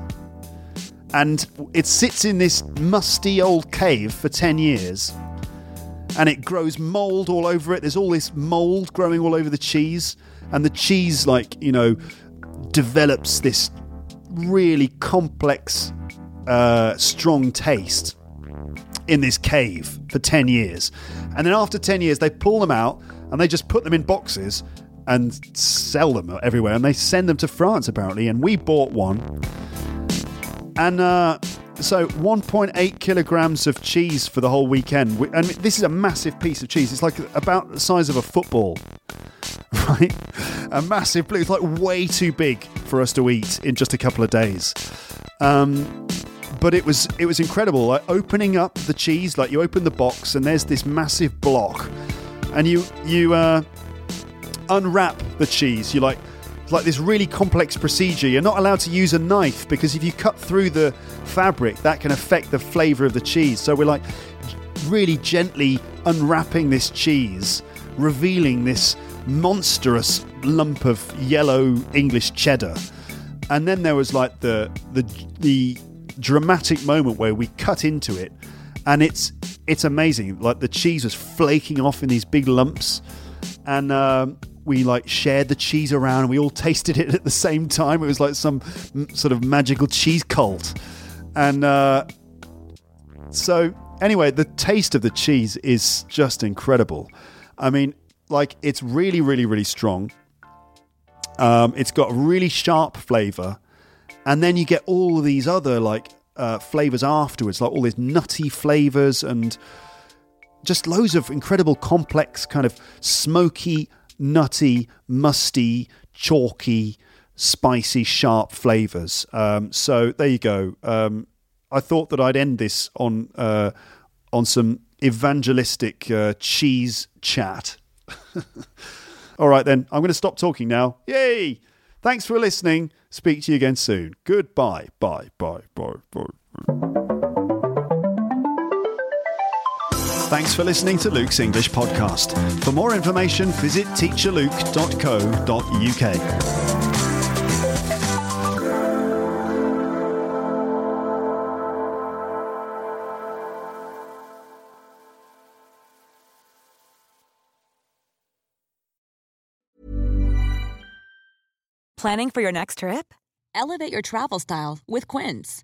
And it sits in this musty old cave for 10 years. And it grows mold all over it. There's all this mold growing all over the cheese. And the cheese, like, you know, develops this really complex, uh, strong taste in this cave for 10 years. And then after 10 years, they pull them out and they just put them in boxes and sell them everywhere. And they send them to France, apparently. And we bought one. And uh, so 1.8 kilograms of cheese for the whole weekend. And this is a massive piece of cheese. It's like about the size of a football, right? A massive blue. It's like way too big for us to eat in just a couple of days. Um, but it was it was incredible. Like opening up the cheese, like you open the box and there's this massive block, and you you uh, unwrap the cheese. You like like this really complex procedure. You're not allowed to use a knife because if you cut through the fabric, that can affect the flavour of the cheese. So we're like really gently unwrapping this cheese, revealing this monstrous lump of yellow English cheddar. And then there was like the the the dramatic moment where we cut into it, and it's it's amazing. Like the cheese was flaking off in these big lumps, and um, we like shared the cheese around. and We all tasted it at the same time. It was like some sort of magical cheese cult, and uh, so anyway, the taste of the cheese is just incredible. I mean, like it's really, really, really strong. Um, it's got really sharp flavor and then you get all these other like uh, flavors afterwards, like all these nutty flavors and just loads of incredible complex kind of smoky, nutty, musty, chalky, spicy, sharp flavors. Um, so there you go. Um, I thought that I'd end this on uh, on some evangelistic uh, cheese chat. All right, then I'm going to stop talking now. Yay! Thanks for listening. Speak to you again soon. Goodbye. Bye. Bye. Bye. Bye. Thanks for listening to Luke's English podcast. For more information, visit teacherluke.co.uk. Planning for your next trip? Elevate your travel style with Quince.